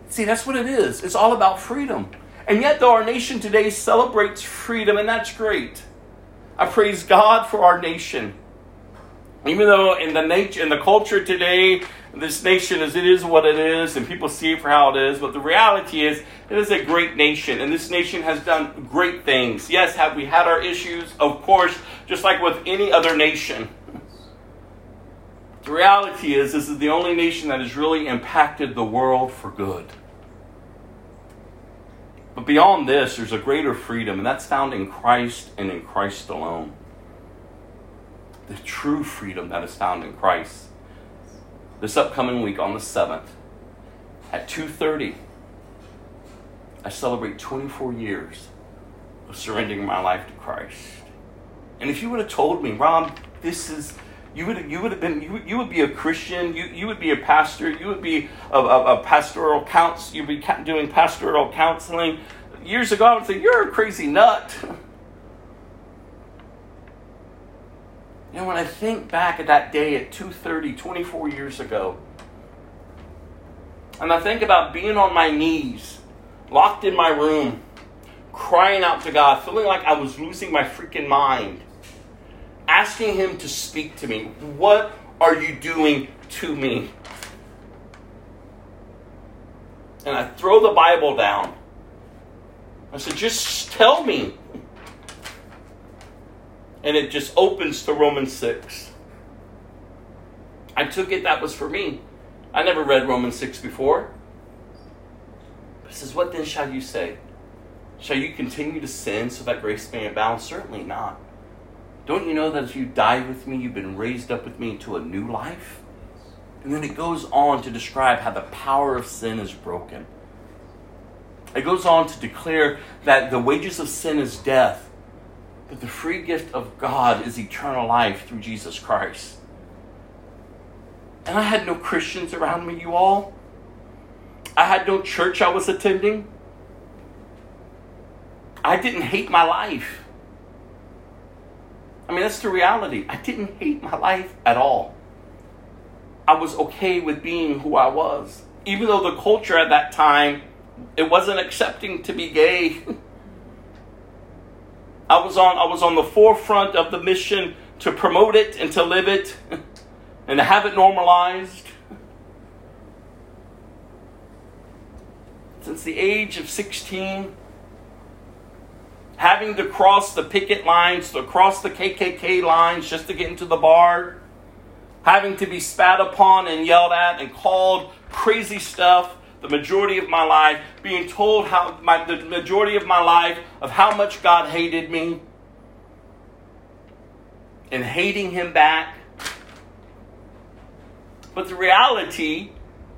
See, that's what it is. It's all about freedom. And yet, though our nation today celebrates freedom, and that's great, I praise God for our nation. Even though in the nature, in the culture today, this nation is it is what it is, and people see it for how it is. But the reality is, it is a great nation, and this nation has done great things. Yes, have we had our issues? Of course, just like with any other nation. The reality is, this is the only nation that has really impacted the world for good. But beyond this, there's a greater freedom, and that's found in Christ and in Christ alone. The true freedom that is found in Christ. This upcoming week on the 7th at 2:30 I celebrate 24 years of surrendering my life to Christ. And if you would have told me, Rob, this is you would you would have been you, you would be a Christian, you, you would be a pastor, you would be a, a, a pastoral counts, you'd be doing pastoral counseling. Years ago, I would say you're a crazy nut. Know, when I think back at that day at 2:30, 24 years ago, and I think about being on my knees, locked in my room, crying out to God, feeling like I was losing my freaking mind, asking Him to speak to me. What are you doing to me? And I throw the Bible down. I said, just tell me. And it just opens to Romans 6. I took it that was for me. I never read Romans 6 before. But it says, What then shall you say? Shall you continue to sin so that grace may abound? Certainly not. Don't you know that if you died with me, you've been raised up with me to a new life? And then it goes on to describe how the power of sin is broken. It goes on to declare that the wages of sin is death, but the free gift of God is eternal life through Jesus Christ. And I had no Christians around me, you all. I had no church I was attending. I didn't hate my life. I mean, that's the reality. I didn't hate my life at all. I was okay with being who I was. Even though the culture at that time, it wasn't accepting to be gay. I was on I was on the forefront of the mission to promote it and to live it and to have it normalized. Since the age of 16, having to cross the picket lines, to cross the KKK lines just to get into the bar, having to be spat upon and yelled at and called crazy stuff the majority of my life, being told how my, the majority of my life of how much God hated me and hating him back. But the reality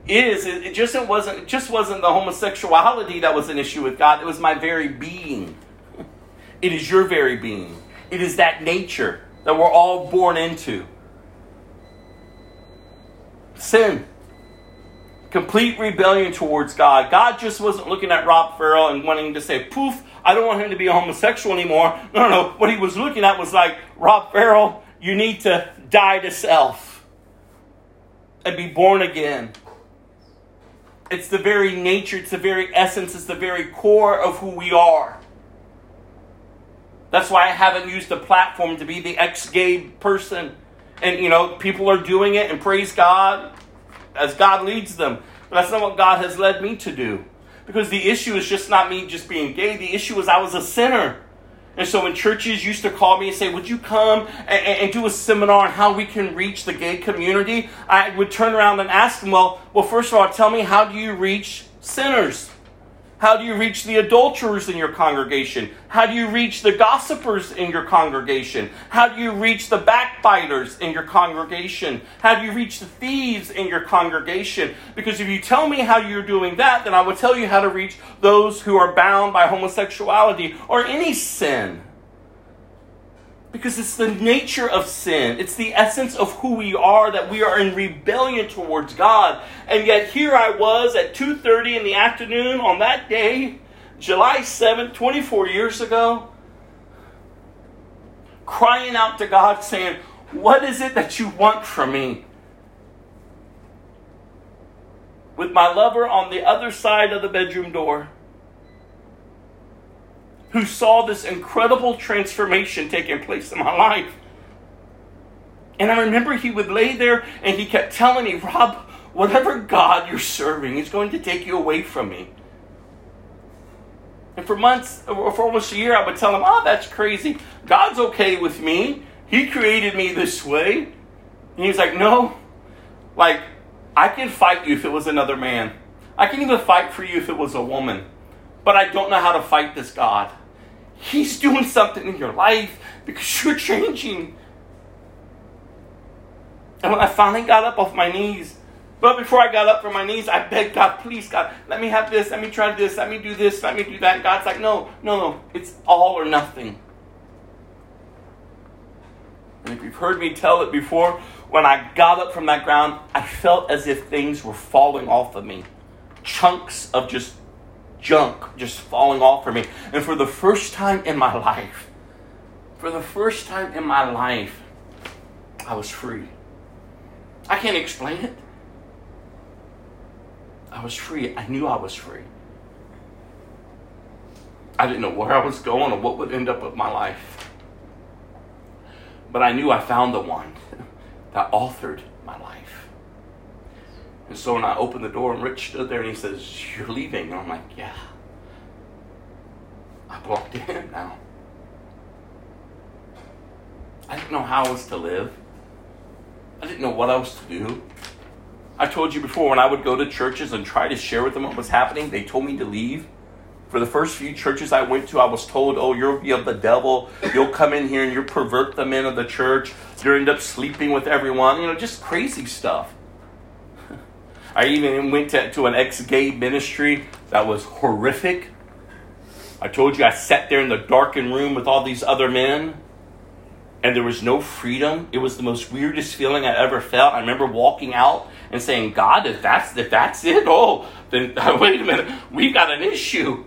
is it just it wasn't it just wasn't the homosexuality that was an issue with God, it was my very being. It is your very being. It is that nature that we're all born into. Sin. Complete rebellion towards God. God just wasn't looking at Rob Farrell and wanting to say, poof, I don't want him to be a homosexual anymore. No, no, no. What he was looking at was like, Rob Farrell, you need to die to self and be born again. It's the very nature, it's the very essence, it's the very core of who we are. That's why I haven't used the platform to be the ex gay person. And, you know, people are doing it and praise God as God leads them. But that's not what God has led me to do. Because the issue is just not me just being gay. The issue is I was a sinner. And so when churches used to call me and say, Would you come and, and, do a seminar on how we can reach the gay community? I would turn around and ask them, Well, well, first of all, tell me how do you reach sinners? How do you reach the adulterers in your congregation? How do you reach the gossipers in your congregation? How do you reach the backbiters in your congregation? How do you reach the thieves in your congregation? Because if you tell me how you're doing that, then I will tell you how to reach those who are bound by homosexuality or any sin. Because it's the nature of sin. It's the essence of who we are that we are in rebellion towards God. And yet here I was at 2:30 in the afternoon on that day, July 7th, 24 years ago, crying out to God saying, "What is it that you want from me?" With my lover on the other side of the bedroom door who saw this incredible transformation taking place in my life. And I remember he would lay there and he kept telling me, Rob, whatever God you're serving is going to take you away from me. And for months, or for almost a year, I would tell him, Oh, that's crazy. God's okay with me. He created me this way. And he's like, No, like, I can fight you if it was another man. I can even fight for you if it was a woman. but I don't know how to fight this God. He's doing something in your life because you're changing. And when I finally got up off my knees, but before I got up from my knees, I begged God, please, God, let me have this, let me try this, let me do this, let me do that. And God's like, no, no, no, it's all or nothing. And if you've heard me tell it before, when I got up from that ground, I felt as if things were falling off of me. Chunks of just junk just falling off of me. And for the first time in my life, for the first time in my life, I was free. I can't explain it. I was free. I knew I was free. I didn't know where I was going or what would end up with my life. But I knew I found the one that authored my life. And so when I opened the door and Rich stood there and he says, You're leaving. And I'm like, Yeah. I to him now. I didn't know how I was to live. I didn't know what was to do. I told you before when I would go to churches and try to share with them what was happening, they told me to leave. For the first few churches I went to, I was told, oh, you'll be of the devil. You'll come in here and you'll pervert the men of the church. You'll end up sleeping with everyone. You know, just crazy stuff. I even went to, to an ex gay ministry that was horrific. I told you I sat there in the darkened room with all these other men and there was no freedom. It was the most weirdest feeling I ever felt. I remember walking out and saying, God, if that's if that's it, oh, then wait a minute, we got an issue.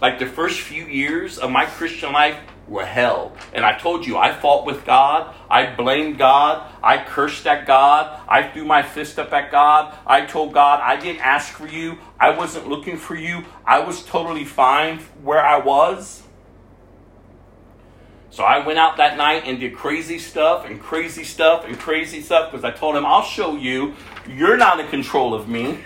Like the first few years of my Christian life were hell. And I told you, I fought with God. I blamed God. I cursed at God. I threw my fist up at God. I told God, I didn't ask for you. I wasn't looking for you. I was totally fine where I was. So I went out that night and did crazy stuff and crazy stuff and crazy stuff because I told him, I'll show you. You're not in control of me.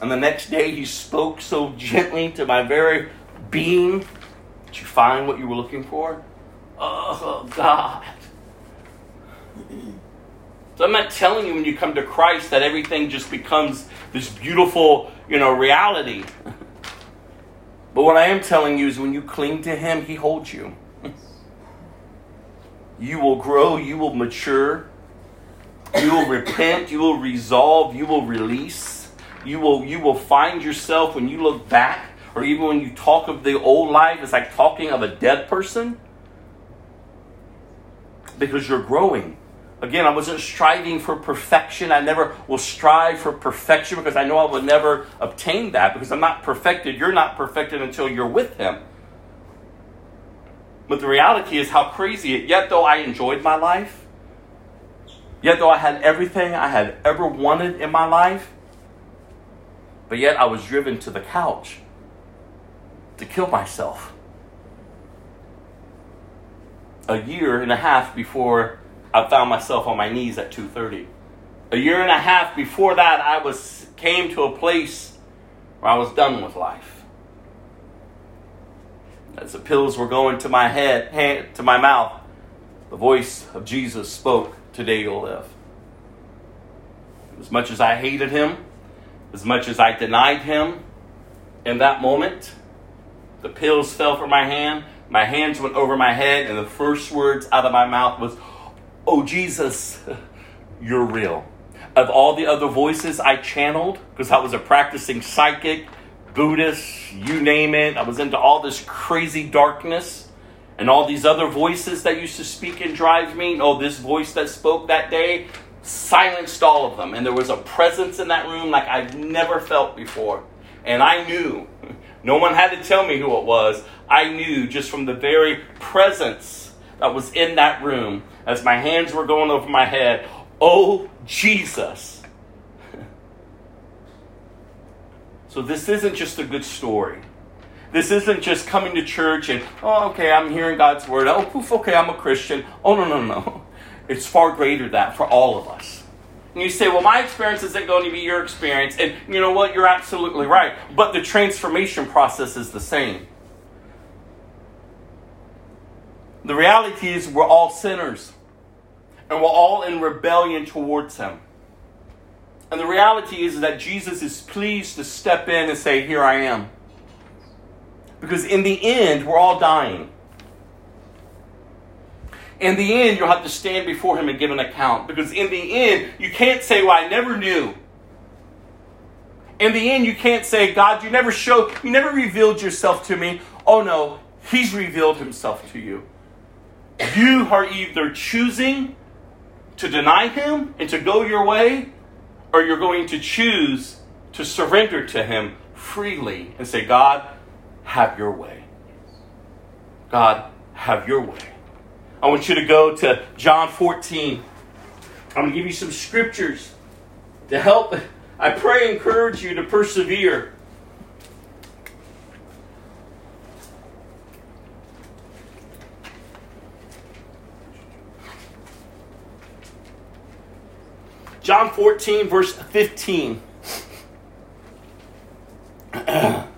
And the next day he spoke so gently to my very being. Did you find what you were looking for? Oh, God. So I'm not telling you when you come to Christ that everything just becomes this beautiful, you know, reality. But what I am telling you is when you cling to Him, He holds you. You will grow, you will mature, you will repent, you will resolve, you will release. You will you will find yourself when you look back, or even when you talk of the old life, it's like talking of a dead person. Because you're growing. Again, I wasn't striving for perfection. I never will strive for perfection because I know I will never obtain that because I'm not perfected. You're not perfected until you're with Him. But the reality is how crazy it. Yet though I enjoyed my life, yet though I had everything I had ever wanted in my life, but yet I was driven to the couch to kill myself. A year and a half before I found myself on my knees at 2:30. A year and a half before that, I was came to a place where I was done with life. As the pills were going to my head, hand, to my mouth, the voice of Jesus spoke, "Today you'll live." As much as I hated him, as much as I denied him, in that moment, the pills fell from my hand. My hands went over my head, and the first words out of my mouth was, Oh, Jesus, you're real. Of all the other voices I channeled, because I was a practicing psychic, Buddhist, you name it, I was into all this crazy darkness and all these other voices that used to speak and drive me. Oh, this voice that spoke that day silenced all of them. And there was a presence in that room like I've never felt before. And I knew, no one had to tell me who it was. I knew just from the very presence that was in that room as my hands were going over my head, oh Jesus. So this isn't just a good story. This isn't just coming to church and, oh, okay, I'm hearing God's word. Oh, poof, okay, I'm a Christian. Oh, no, no, no. It's far greater than that for all of us. And you say, well, my experience isn't going to be your experience. And you know what? You're absolutely right. But the transformation process is the same. The reality is, we're all sinners, and we're all in rebellion towards Him. And the reality is that Jesus is pleased to step in and say, Here I am. Because in the end, we're all dying. In the end, you'll have to stand before Him and give an account. Because in the end, you can't say, Well, I never knew. In the end, you can't say, God, you never showed, you never revealed yourself to me. Oh no, He's revealed Himself to you. You are either choosing to deny Him and to go your way, or you're going to choose to surrender to Him freely and say, God, have your way. God, have your way. I want you to go to John 14. I'm going to give you some scriptures to help, I pray, encourage you to persevere. John 14, verse 15.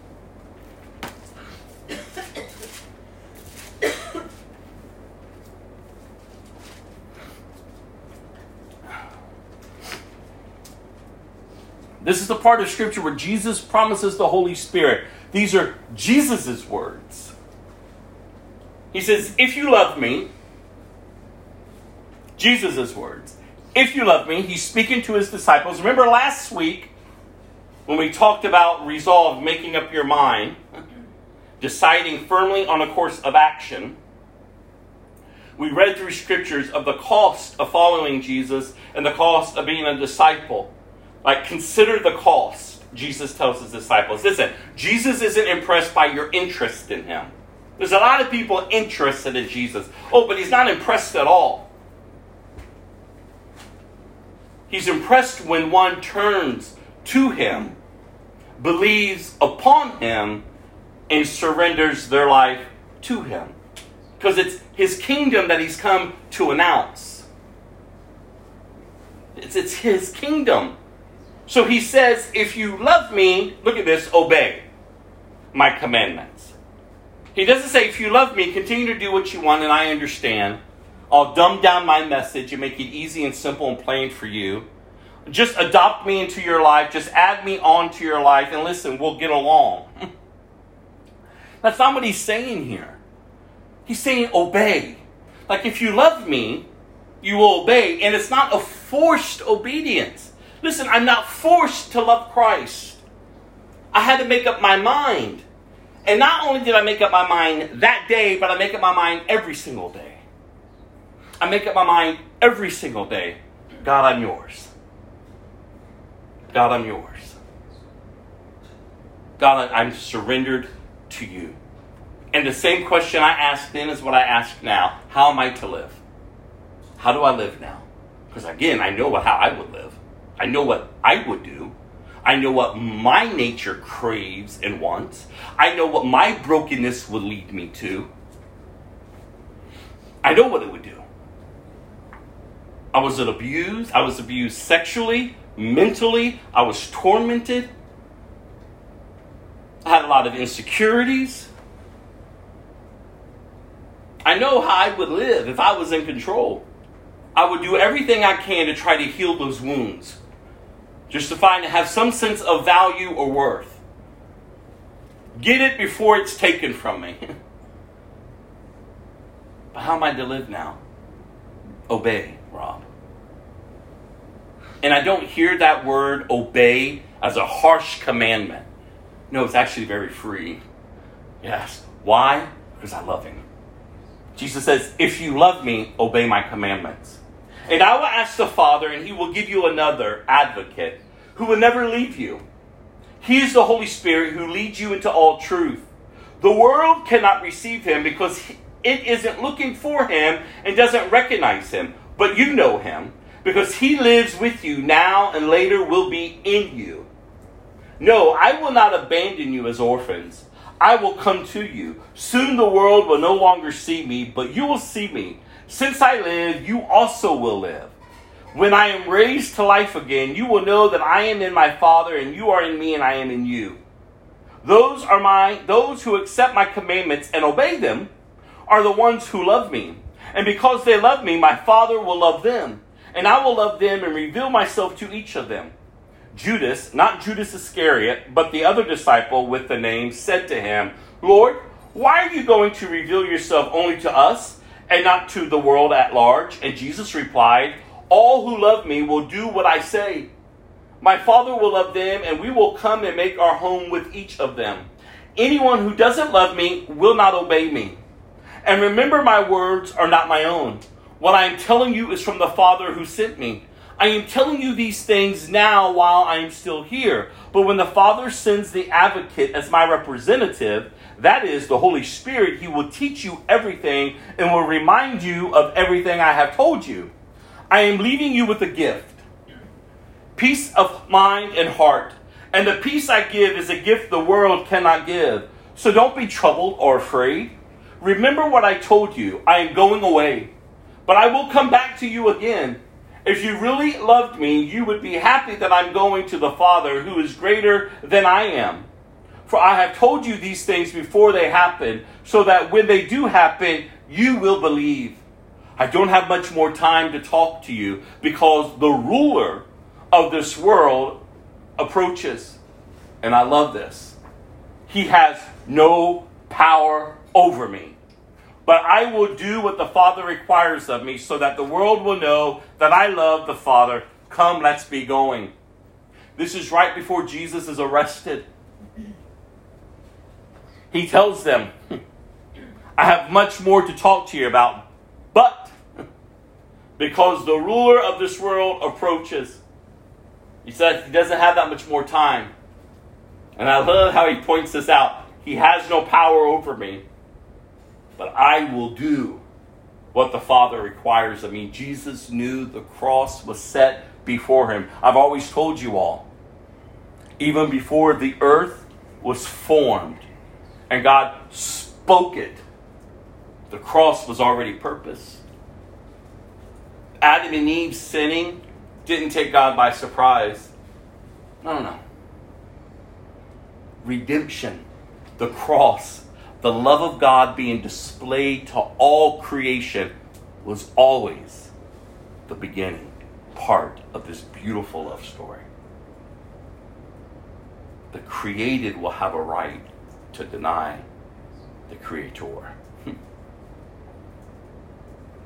This is the part of Scripture where Jesus promises the Holy Spirit. These are Jesus' words. He says, If you love me, Jesus' words, if you love me, he's speaking to his disciples. Remember last week when we talked about resolve, making up your mind, deciding firmly on a course of action? We read through scriptures of the cost of following Jesus and the cost of being a disciple. Like, consider the cost, Jesus tells his disciples. Listen, Jesus isn't impressed by your interest in him. There's a lot of people interested in Jesus. Oh, but he's not impressed at all. He's impressed when one turns to him, believes upon him, and surrenders their life to him. Because it's his kingdom that he's come to announce. It's, it's his kingdom. So he says, if you love me, look at this, obey my commandments. He doesn't say, if you love me, continue to do what you want and I understand. I'll dumb down my message and make it easy and simple and plain for you. Just adopt me into your life. Just add me onto your life. And listen, we'll get along. That's not what he's saying here. He's saying obey. Like if you love me, you will obey. And it's not a forced obedience. Listen, I'm not forced to love Christ. I had to make up my mind. And not only did I make up my mind that day, but I make up my mind every single day. I make up my mind every single day. God, I'm yours. God, I'm yours. God, I'm surrendered to you. And the same question I asked then is what I ask now. How am I to live? How do I live now? Because again, I know how I would live. I know what I would do. I know what my nature craves and wants. I know what my brokenness would lead me to. I know what it would do. I was abused. I was abused sexually, mentally. I was tormented. I had a lot of insecurities. I know how I would live if I was in control. I would do everything I can to try to heal those wounds. Just to find have some sense of value or worth. Get it before it's taken from me. but how am I to live now? Obey, Rob. And I don't hear that word obey as a harsh commandment. No, it's actually very free. Yes. Why? Because I love him. Jesus says, If you love me, obey my commandments. And I will ask the Father, and he will give you another advocate who will never leave you. He is the Holy Spirit who leads you into all truth. The world cannot receive him because it isn't looking for him and doesn't recognize him. But you know him because he lives with you now and later will be in you. No, I will not abandon you as orphans. I will come to you. Soon the world will no longer see me, but you will see me. Since I live, you also will live. When I am raised to life again, you will know that I am in my Father, and you are in me, and I am in you. Those are my those who accept my commandments and obey them are the ones who love me. And because they love me, my Father will love them, and I will love them and reveal myself to each of them. Judas, not Judas Iscariot, but the other disciple with the name, said to him, Lord, why are you going to reveal yourself only to us and not to the world at large? And Jesus replied, All who love me will do what I say. My Father will love them, and we will come and make our home with each of them. Anyone who doesn't love me will not obey me. And remember, my words are not my own. What I am telling you is from the Father who sent me. I am telling you these things now while I am still here. But when the Father sends the advocate as my representative, that is the Holy Spirit, he will teach you everything and will remind you of everything I have told you. I am leaving you with a gift peace of mind and heart. And the peace I give is a gift the world cannot give. So don't be troubled or afraid. Remember what I told you. I am going away, but I will come back to you again. If you really loved me, you would be happy that I'm going to the Father who is greater than I am. For I have told you these things before they happen, so that when they do happen, you will believe. I don't have much more time to talk to you because the ruler of this world approaches. And I love this. He has no power over me. But I will do what the Father requires of me so that the world will know that I love the Father. Come, let's be going. This is right before Jesus is arrested. He tells them, I have much more to talk to you about, but because the ruler of this world approaches, he says he doesn't have that much more time. And I love how he points this out. He has no power over me, but I will do what the Father requires of me. Jesus knew the cross was set before him. I've always told you all, even before the earth was formed and God spoke it, the cross was already purpose. Adam and Eve sinning didn't take God by surprise. No, no, no. Redemption, the cross, the love of God being displayed to all creation was always the beginning part of this beautiful love story. The created will have a right to deny the creator.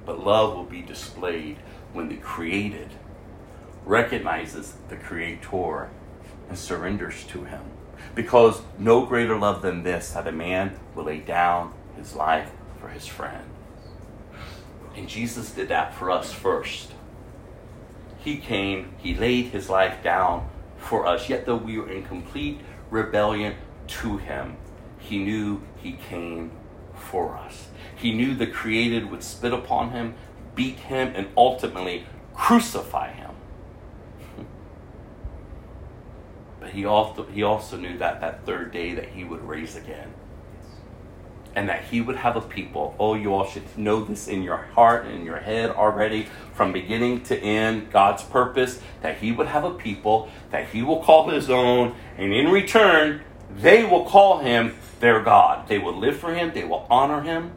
But love will be displayed when the created recognizes the creator and surrenders to him. Because no greater love than this that a man will lay down his life for his friend. And Jesus did that for us first. He came, he laid his life down for us, yet though we were in complete rebellion to him, he knew he came for us. He knew the created would spit upon him, beat him, and ultimately crucify him. But he also, he also knew that that third day that he would raise again. And that he would have a people. Oh, you all should know this in your heart and in your head already, from beginning to end, God's purpose, that he would have a people that he will call his own, and in return, they will call him their God. They will live for him, they will honor him.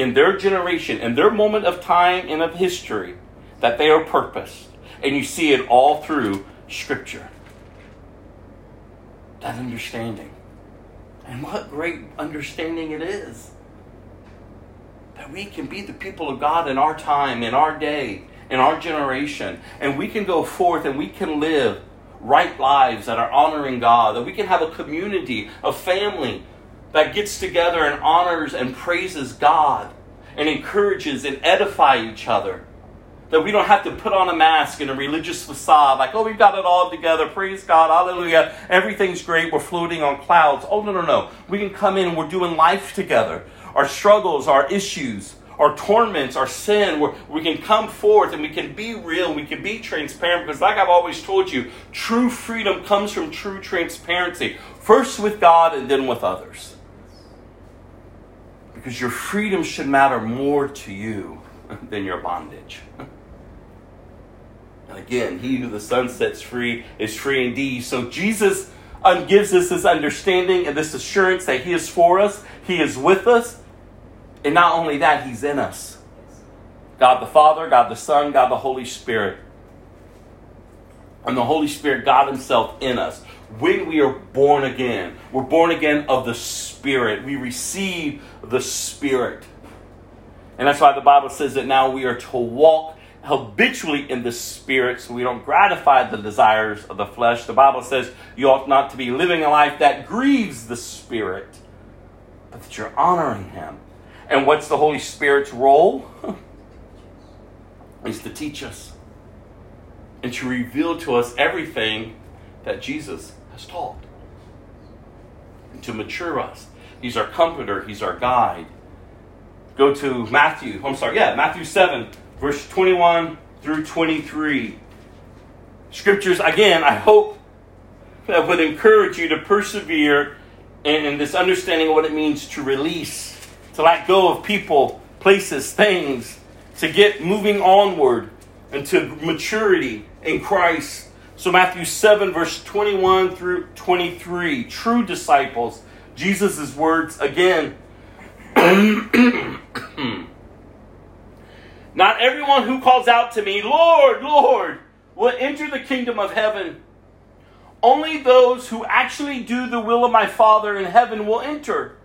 In their generation, in their moment of time and of history, that they are purposed. And you see it all through Scripture. That understanding. And what great understanding it is. That we can be the people of God in our time, in our day, in our generation. And we can go forth and we can live right lives that are honoring God. That we can have a community, a family that gets together and honors and praises God and encourages and edify each other. That we don't have to put on a mask and a religious facade like, oh, we've got it all together. Praise God. Hallelujah. Everything's great. We're floating on clouds. Oh, no, no, no. We can come in and we're doing life together. Our struggles, our issues, our torments, our sin, we can come forth and we can be real, we can be transparent. Because, like I've always told you, true freedom comes from true transparency. First with God and then with others. Because your freedom should matter more to you than your bondage. And again, he who the Son sets free is free indeed. So Jesus gives us this understanding and this assurance that he is for us, he is with us, and not only that, he's in us. God the Father, God the Son, God the Holy Spirit. and the Holy Spirit, God Himself in us. When we are born again, we're born again of the Spirit. We receive the Spirit. And that's why the Bible says that now we are to walk habitually in the Spirit so we don't gratify the desires of the flesh. The Bible says you ought not to be living a life that grieves the Spirit, but that you're honoring Him. And what's the Holy Spirit's role? is to teach us and to reveal to us everything that Jesus has taught. To mature us. He's our comforter, He's our guide. Go to Matthew, I'm sorry, yeah, Matthew 7, verse 21 through 23. Scriptures, again, I hope that would encourage you to persevere in, in this understanding of what it means to release, to let go of people, places, things, to get moving onward into maturity in Christ. So, Matthew 7, verse 21 through 23. True disciples. Jesus' words again. Not everyone who calls out to me, Lord, Lord, will enter the kingdom of heaven. Only those who actually do the will of my Father in heaven will enter.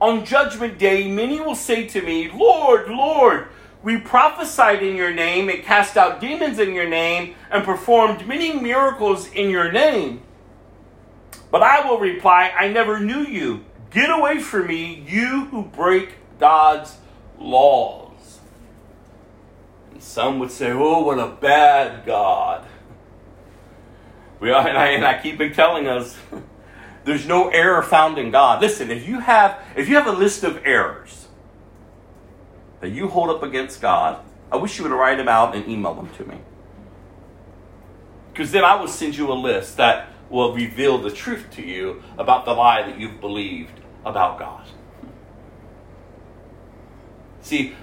On judgment day, many will say to me, Lord, Lord, we prophesied in your name and cast out demons in your name and performed many miracles in your name. But I will reply, I never knew you. Get away from me, you who break God's laws. And some would say, Oh, what a bad God. We are, and I, and I keep telling us there's no error found in God. Listen, if you have if you have a list of errors that you hold up against God, I wish you would write them out and email them to me. Because then I will send you a list that will reveal the truth to you about the lie that you've believed about God. See,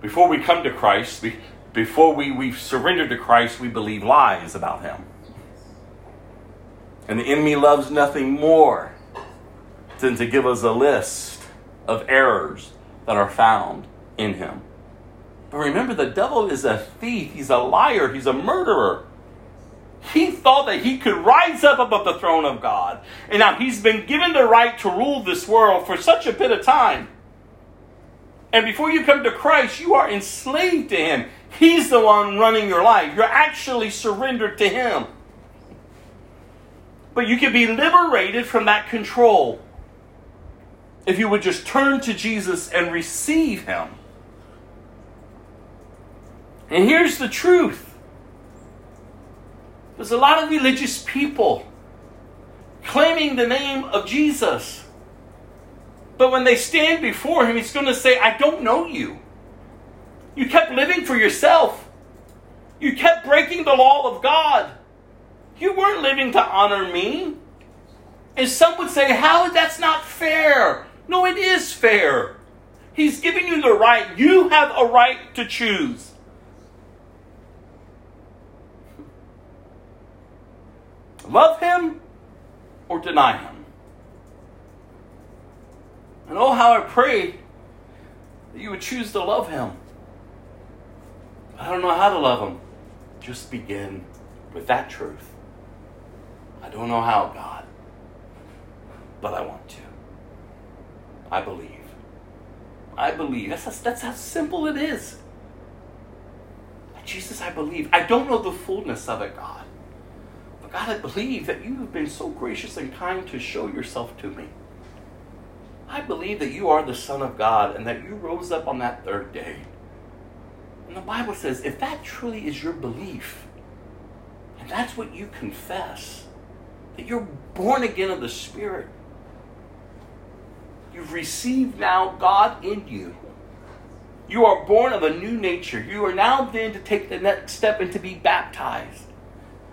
before we come to Christ, before we, we've surrendered to Christ, we believe lies about Him. And the enemy loves nothing more than to give us a list of errors that are found in Him. But remember, the devil is a thief, he's a liar, he's a murderer. He thought that he could rise up above the throne of God. And now he's been given the right to rule this world for such a bit of time. And before you come to Christ, you are enslaved to him. He's the one running your life. You're actually surrendered to him. But you can be liberated from that control if you would just turn to Jesus and receive him. And here's the truth there's a lot of religious people claiming the name of Jesus. But when they stand before him, he's going to say, I don't know you. You kept living for yourself. You kept breaking the law of God. You weren't living to honor me. And some would say, How? That's not fair. No, it is fair. He's giving you the right. You have a right to choose. Love him or deny him. And oh, how I pray that you would choose to love him. I don't know how to love him. Just begin with that truth. I don't know how, God, but I want to. I believe. I believe. That's, that's how simple it is. Jesus, I believe. I don't know the fullness of it, God. God, I believe that you have been so gracious and kind to show yourself to me. I believe that you are the Son of God and that you rose up on that third day. And the Bible says if that truly is your belief, and that's what you confess, that you're born again of the Spirit, you've received now God in you. You are born of a new nature. You are now then to take the next step and to be baptized.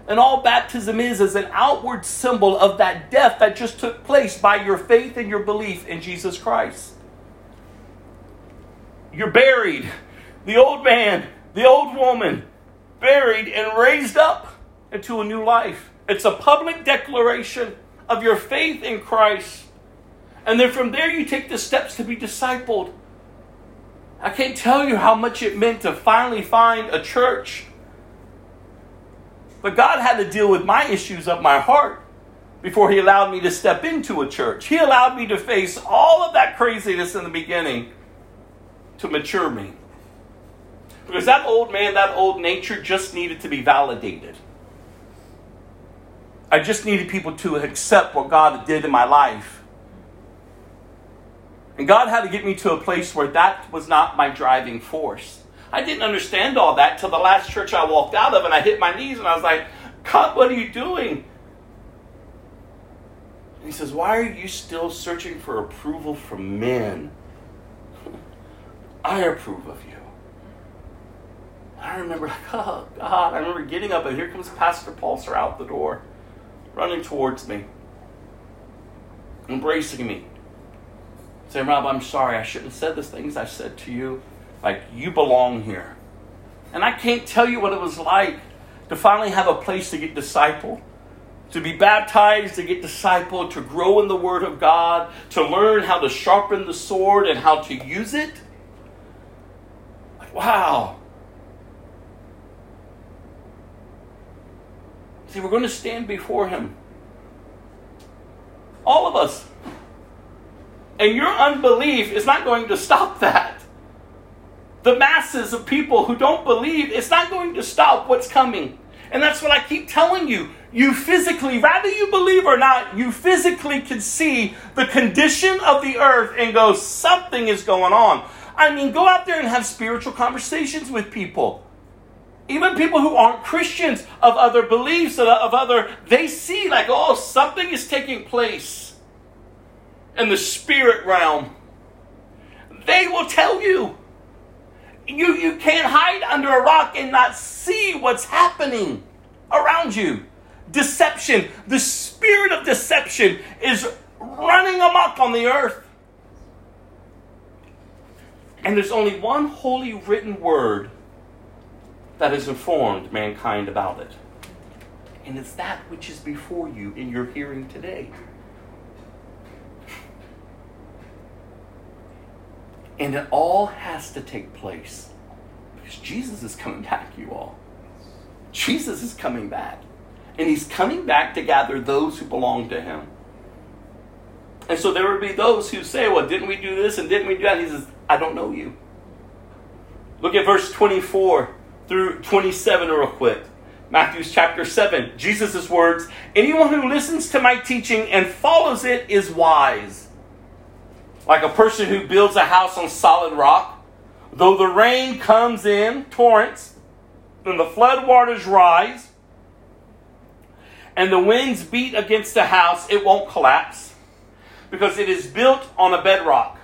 And all baptism is is an outward symbol of that death that just took place by your faith and your belief in Jesus Christ. You're buried. The old man, the old woman, buried and raised up into a new life. It's a public declaration of your faith in Christ. And then from there, you take the steps to be discipled. I can't tell you how much it meant to finally find a church But God had to deal with my issues of my heart before He allowed me to step into a church. He allowed me to face all of that craziness in the beginning to mature me. Because that old man, that old nature just needed to be validated. I just needed people to accept what God did in my life. And God had to get me to a place where that was not my driving force. I didn't understand all that till the last church I walked out of and I hit my knees and I was like, God, what are you doing? And he says, Why are you still searching for approval from men? I approve of you. I remember, oh God, I remember getting up and here comes Pastor Paulser out the door, running towards me, embracing me, saying, Rob, I'm sorry, I shouldn't have said the things I said to you. Like, you belong here. And I can't tell you what it was like to finally have a place to get discipled, to be baptized, to get discipled, to grow in the Word of God, to learn how to sharpen the sword and how to use it. Like, wow. See, we're going to stand before Him. All of us. And your unbelief is not going to stop that. The masses of people who don't believe, it's not going to stop what's coming. And that's what I keep telling you. You physically, rather you believe or not, you physically can see the condition of the earth and go, something is going on. I mean, go out there and have spiritual conversations with people. Even people who aren't Christians of other beliefs, of of other, they see like, oh, something is taking place in the spirit realm. They will tell you. You, you can't hide under a rock and not see what's happening around you. Deception, the spirit of deception is running amok on the earth. And there's only one holy written word that has informed mankind about it. And it's that which is before you in your hearing today. And it all has to take place because Jesus is coming back, you all. Jesus is coming back. And he's coming back to gather those who belong to him. And so there would be those who say, Well, didn't we do this and didn't we do that? He says, I don't know you. Look at verse 24 through 27 real quick. Matthew's chapter 7. Jesus' words Anyone who listens to my teaching and follows it is wise like a person who builds a house on solid rock. Though the rain comes in torrents, and the flood waters rise, and the winds beat against the house, it won't collapse because it is built on a bedrock.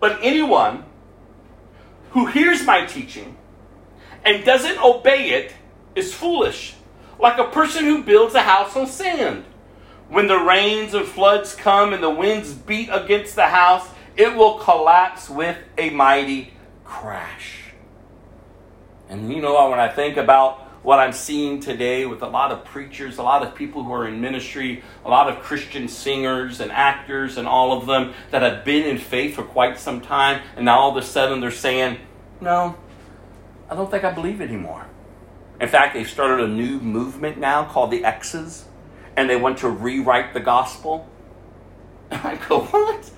But anyone who hears my teaching and doesn't obey it is foolish, like a person who builds a house on sand. When the rains and floods come and the winds beat against the house, it will collapse with a mighty crash. And you know, when I think about what I'm seeing today with a lot of preachers, a lot of people who are in ministry, a lot of Christian singers and actors and all of them that have been in faith for quite some time, and now all of a sudden they're saying, No, I don't think I believe anymore. In fact, they've started a new movement now called the X's and they want to rewrite the gospel. And I go, what?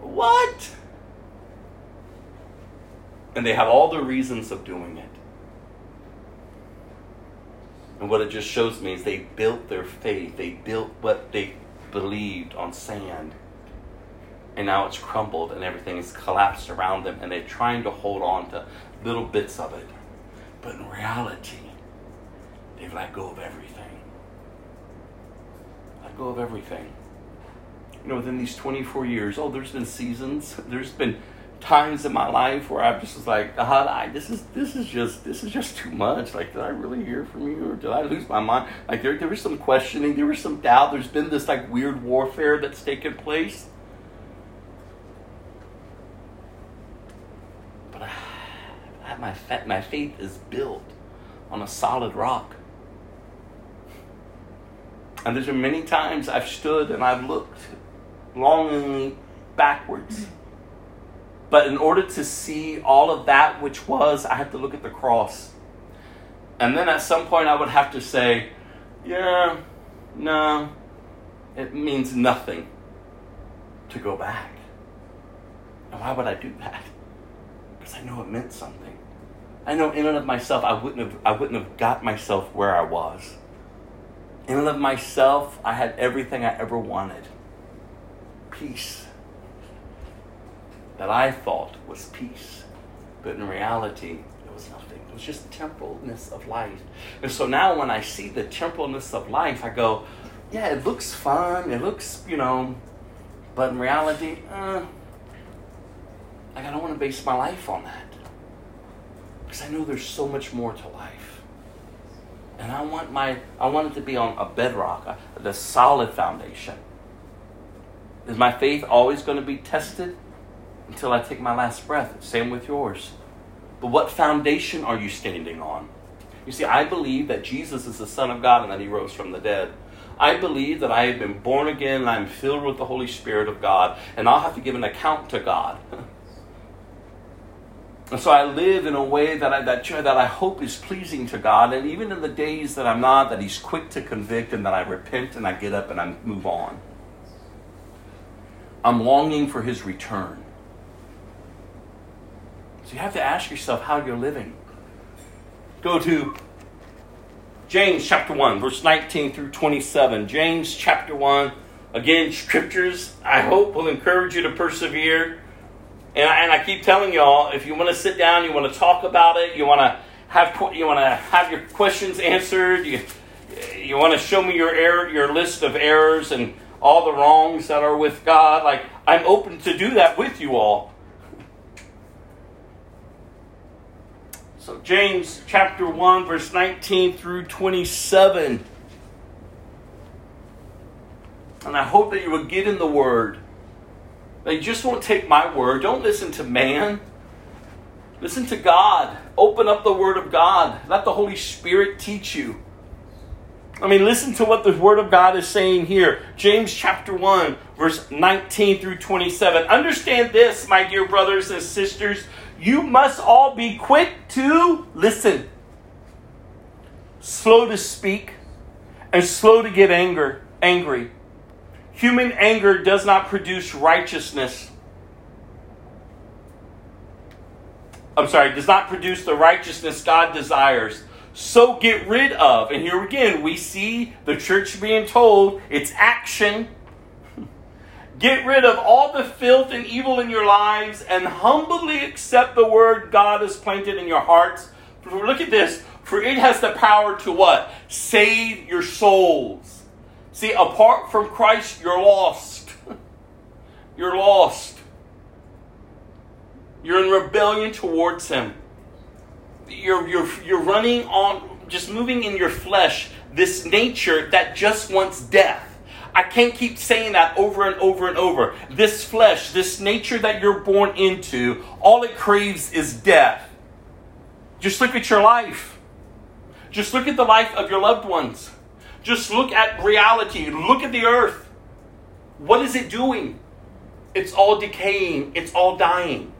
What? And they have all the reasons of doing it. And what it just shows me is they built their faith, they built what they believed on sand. And now it's crumbled and everything is collapsed around them, and they're trying to hold on to little bits of it. But in reality, they've let go of everything go of everything. You know, within these 24 years, oh, there's been seasons, there's been times in my life where I just was like, I, this is this is just this is just too much. Like, did I really hear from you, or did I lose my mind? Like, there there was some questioning, there was some doubt. There's been this like weird warfare that's taken place. But my my faith is built on a solid rock. And there's been many times I've stood and I've looked longingly backwards. But in order to see all of that which was, I had to look at the cross. And then at some point, I would have to say, yeah, no, it means nothing to go back. And why would I do that? Because I know it meant something. I know in and of myself, I wouldn't have, I wouldn't have got myself where I was. In and of myself, I had everything I ever wanted. Peace. That I thought was peace. But in reality, it was nothing. It was just temporalness of life. And so now when I see the temporalness of life, I go, yeah, it looks fun. It looks, you know, but in reality, uh, like I don't want to base my life on that. Because I know there's so much more to life. And I want my I want it to be on a bedrock, a, the solid foundation. Is my faith always going to be tested until I take my last breath? Same with yours. But what foundation are you standing on? You see, I believe that Jesus is the Son of God and that He rose from the dead. I believe that I have been born again and I'm filled with the Holy Spirit of God, and I'll have to give an account to God. And so I live in a way that I, that, that I hope is pleasing to God. And even in the days that I'm not, that He's quick to convict and that I repent and I get up and I move on. I'm longing for His return. So you have to ask yourself how you're living. Go to James chapter 1, verse 19 through 27. James chapter 1. Again, scriptures I hope will encourage you to persevere. And I, and I keep telling y'all, if you want to sit down, you want to talk about it, you want to have you want to have your questions answered, you you want to show me your error, your list of errors and all the wrongs that are with God, like I'm open to do that with you all. So James chapter 1 verse 19 through 27. And I hope that you will get in the word. They just won't take my word. Don't listen to man. Listen to God. Open up the Word of God. Let the Holy Spirit teach you. I mean, listen to what the Word of God is saying here. James chapter 1, verse 19 through 27. Understand this, my dear brothers and sisters. You must all be quick to listen, slow to speak, and slow to get anger, angry. Human anger does not produce righteousness. I'm sorry, does not produce the righteousness God desires. So get rid of. And here again, we see the church being told it's action. Get rid of all the filth and evil in your lives and humbly accept the word God has planted in your hearts. Look at this. For it has the power to what? Save your souls. See, apart from Christ, you're lost. You're lost. You're in rebellion towards Him. You're, you're, you're running on, just moving in your flesh, this nature that just wants death. I can't keep saying that over and over and over. This flesh, this nature that you're born into, all it craves is death. Just look at your life. Just look at the life of your loved ones. Just look at reality. Look at the earth. What is it doing? It's all decaying, it's all dying.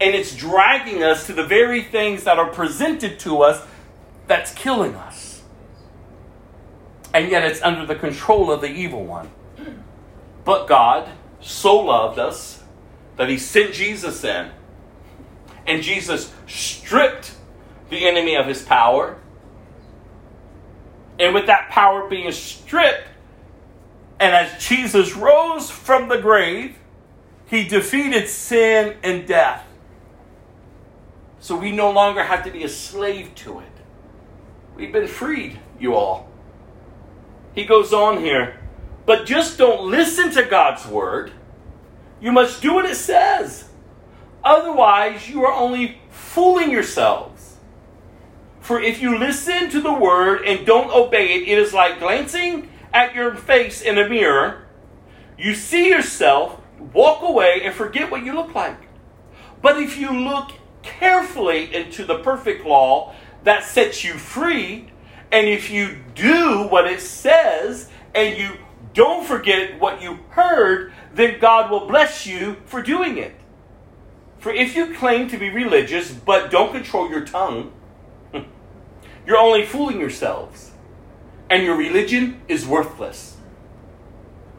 And it's dragging us to the very things that are presented to us that's killing us. And yet it's under the control of the evil one. But God so loved us that he sent Jesus in. And Jesus stripped the enemy of his power. And with that power being stripped, and as Jesus rose from the grave, he defeated sin and death. So we no longer have to be a slave to it. We've been freed, you all. He goes on here, but just don't listen to God's word. You must do what it says. Otherwise, you are only fooling yourselves. For if you listen to the word and don't obey it, it is like glancing at your face in a mirror. You see yourself, walk away, and forget what you look like. But if you look carefully into the perfect law that sets you free, and if you do what it says and you don't forget what you heard, then God will bless you for doing it. For if you claim to be religious but don't control your tongue, you're only fooling yourselves, and your religion is worthless.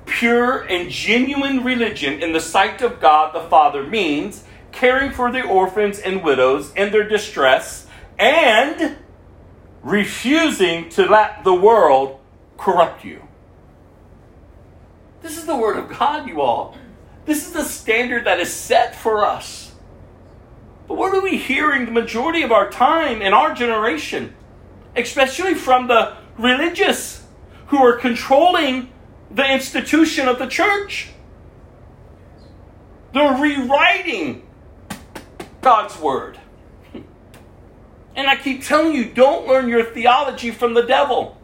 Pure and genuine religion in the sight of God the Father means caring for the orphans and widows in their distress and refusing to let the world corrupt you. This is the Word of God, you all. This is the standard that is set for us. But what are we hearing the majority of our time in our generation? Especially from the religious who are controlling the institution of the church. They're rewriting God's Word. And I keep telling you, don't learn your theology from the devil.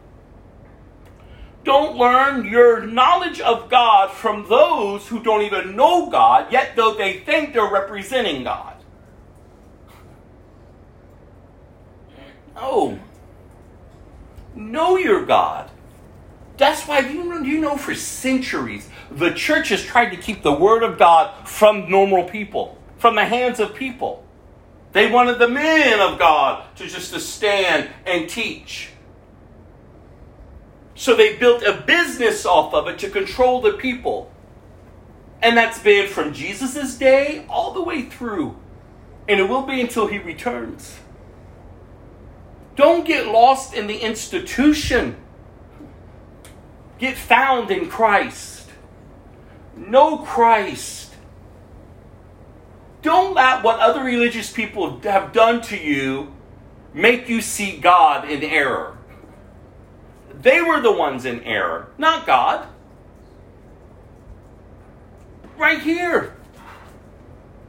Don't learn your knowledge of God from those who don't even know God, yet though they think they're representing God. No. Know your God. That's why you know, you know for centuries the church has tried to keep the word of God from normal people, from the hands of people. They wanted the men of God to just to stand and teach. So they built a business off of it to control the people. And that's been from Jesus' day all the way through. And it will be until he returns. Don't get lost in the institution. Get found in Christ. Know Christ. Don't let what other religious people have done to you make you see God in error. They were the ones in error, not God. Right here.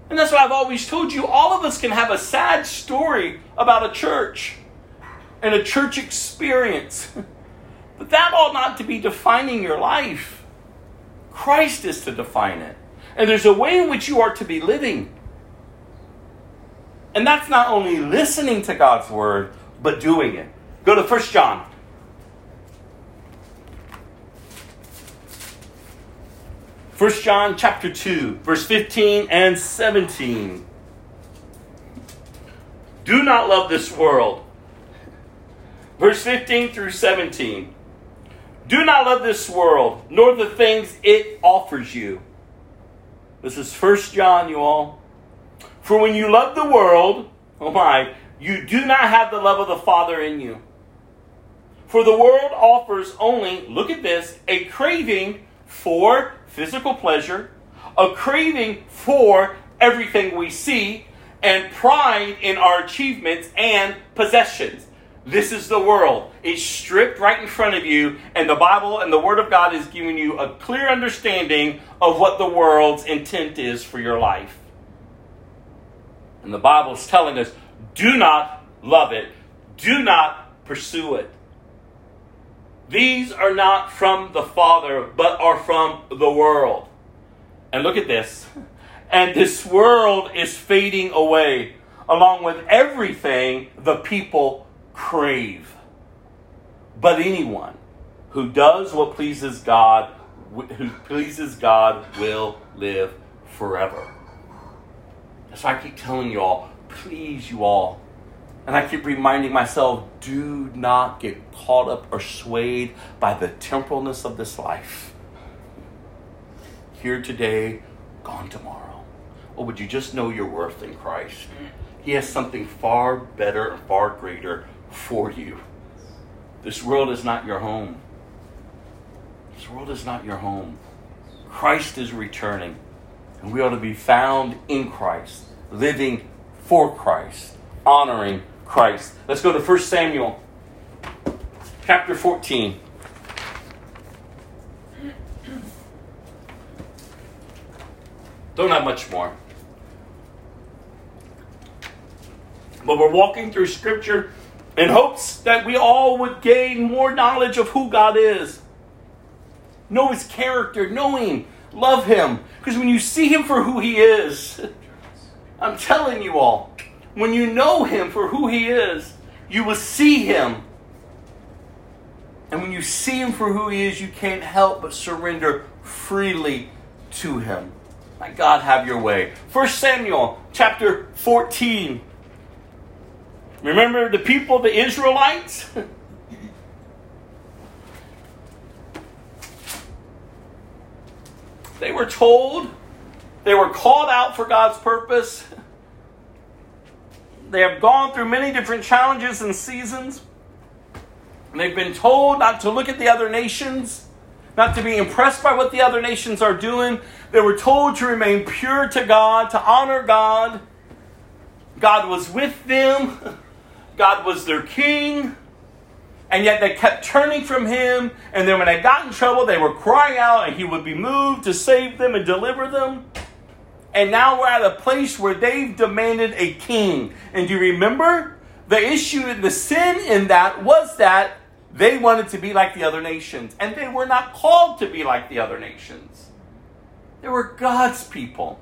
And that's what I've always told you. All of us can have a sad story about a church and a church experience. But that ought not to be defining your life. Christ is to define it. And there's a way in which you are to be living. And that's not only listening to God's word, but doing it. Go to 1 John. First John chapter 2, verse 15 and 17. Do not love this world. Verse 15 through 17. Do not love this world, nor the things it offers you. This is 1 John, you all. For when you love the world, oh my, you do not have the love of the Father in you. For the world offers only, look at this, a craving for physical pleasure, a craving for everything we see, and pride in our achievements and possessions. This is the world. It's stripped right in front of you, and the Bible and the Word of God is giving you a clear understanding of what the world's intent is for your life. And the Bible is telling us do not love it, do not pursue it. These are not from the Father, but are from the world. And look at this. And this world is fading away, along with everything the people crave. But anyone who does what pleases God, who pleases God, will live forever. That's why I keep telling you all, please, you all, and I keep reminding myself do not get caught up or swayed by the temporalness of this life. Here today, gone tomorrow. Or would you just know your worth in Christ? He has something far better and far greater for you. This world is not your home. This world is not your home. Christ is returning, and we ought to be found in Christ, living for Christ, honoring Christ. Let's go to 1 Samuel chapter 14. Don't have much more. But we're walking through Scripture in hopes that we all would gain more knowledge of who God is. Know His character, know Him, love Him. Because when you see Him for who He is, I'm telling you all, when you know Him for who He is, you will see Him. And when you see Him for who He is, you can't help but surrender freely to Him. My God, have your way. 1 Samuel chapter 14. Remember the people, the Israelites? they were told, they were called out for God's purpose. They have gone through many different challenges and seasons. And they've been told not to look at the other nations, not to be impressed by what the other nations are doing. They were told to remain pure to God, to honor God. God was with them, God was their king. And yet they kept turning from him. And then when they got in trouble, they were crying out, and he would be moved to save them and deliver them. And now we're at a place where they've demanded a king. And do you remember? The issue, and the sin in that was that they wanted to be like the other nations. And they were not called to be like the other nations, they were God's people.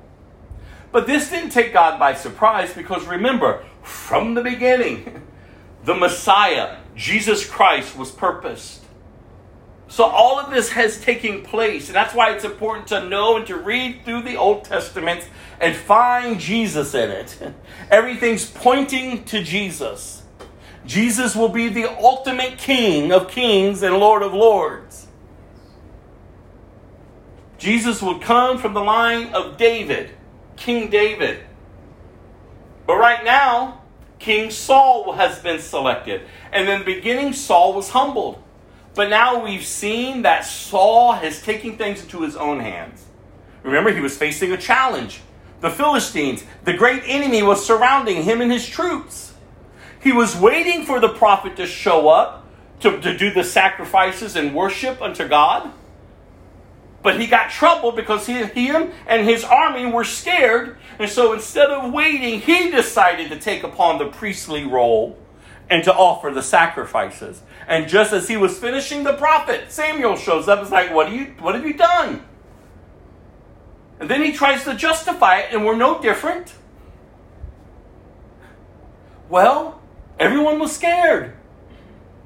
But this didn't take God by surprise because remember, from the beginning, the Messiah, Jesus Christ, was purposed. So all of this has taken place, and that's why it's important to know and to read through the Old Testament and find Jesus in it. Everything's pointing to Jesus. Jesus will be the ultimate King of kings and Lord of lords. Jesus will come from the line of David, King David. But right now, King Saul has been selected. And in the beginning, Saul was humbled. But now we've seen that Saul has taken things into his own hands. Remember, he was facing a challenge. The Philistines, the great enemy, was surrounding him and his troops. He was waiting for the prophet to show up to, to do the sacrifices and worship unto God. But he got trouble because he, him and his army were scared. And so instead of waiting, he decided to take upon the priestly role and to offer the sacrifices. And just as he was finishing the prophet, Samuel shows up. It's like, what, do you, what have you done? And then he tries to justify it, and we're no different. Well, everyone was scared.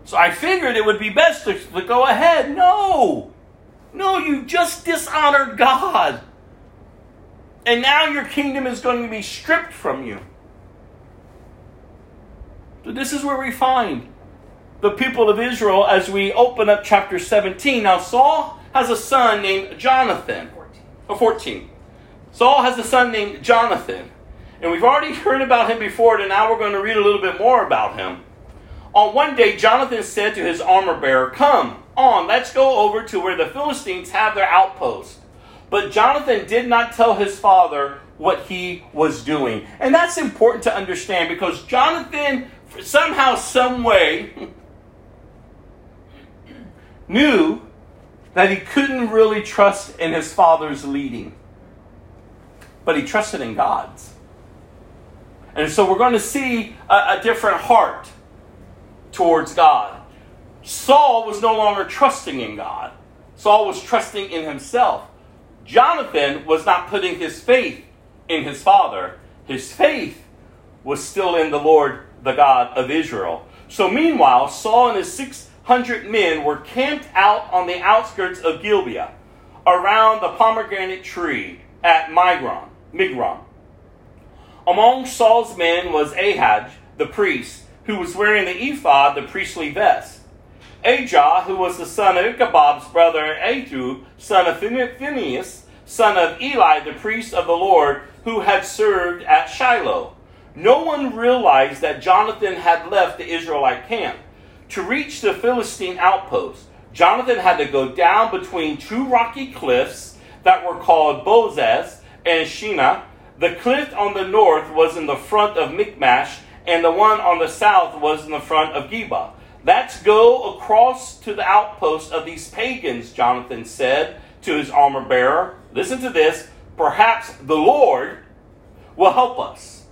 So I figured it would be best to, to go ahead. No. No, you just dishonored God. And now your kingdom is going to be stripped from you. So this is where we find the people of Israel as we open up chapter 17. Now, Saul has a son named Jonathan. 14. Oh, 14. Saul has a son named Jonathan. And we've already heard about him before, and now we're going to read a little bit more about him. On one day, Jonathan said to his armor bearer, Come on, let's go over to where the Philistines have their outpost. But Jonathan did not tell his father what he was doing. And that's important to understand because Jonathan, somehow, some way, knew that he couldn't really trust in his father's leading, but he trusted in God's. And so we're going to see a, a different heart towards God. Saul was no longer trusting in God, Saul was trusting in himself. Jonathan was not putting his faith in his father, his faith was still in the Lord, the God of Israel. So meanwhile, Saul and his 600 men were camped out on the outskirts of Gibeah, around the pomegranate tree at Migron. Migron. Among Saul's men was Ahijah, the priest, who was wearing the ephod, the priestly vest. Ahijah, who was the son of Ichabod's brother Ahitub, son of Phinehas, son of Eli, the priest of the Lord, who had served at Shiloh. No one realized that Jonathan had left the Israelite camp. To reach the Philistine outpost, Jonathan had to go down between two rocky cliffs that were called Bozez and Seneh. The cliff on the north was in the front of Michmash, and the one on the south was in the front of Geba. Let's go across to the outpost of these pagans, Jonathan said to his armor bearer. Listen to this. Perhaps the Lord will help us.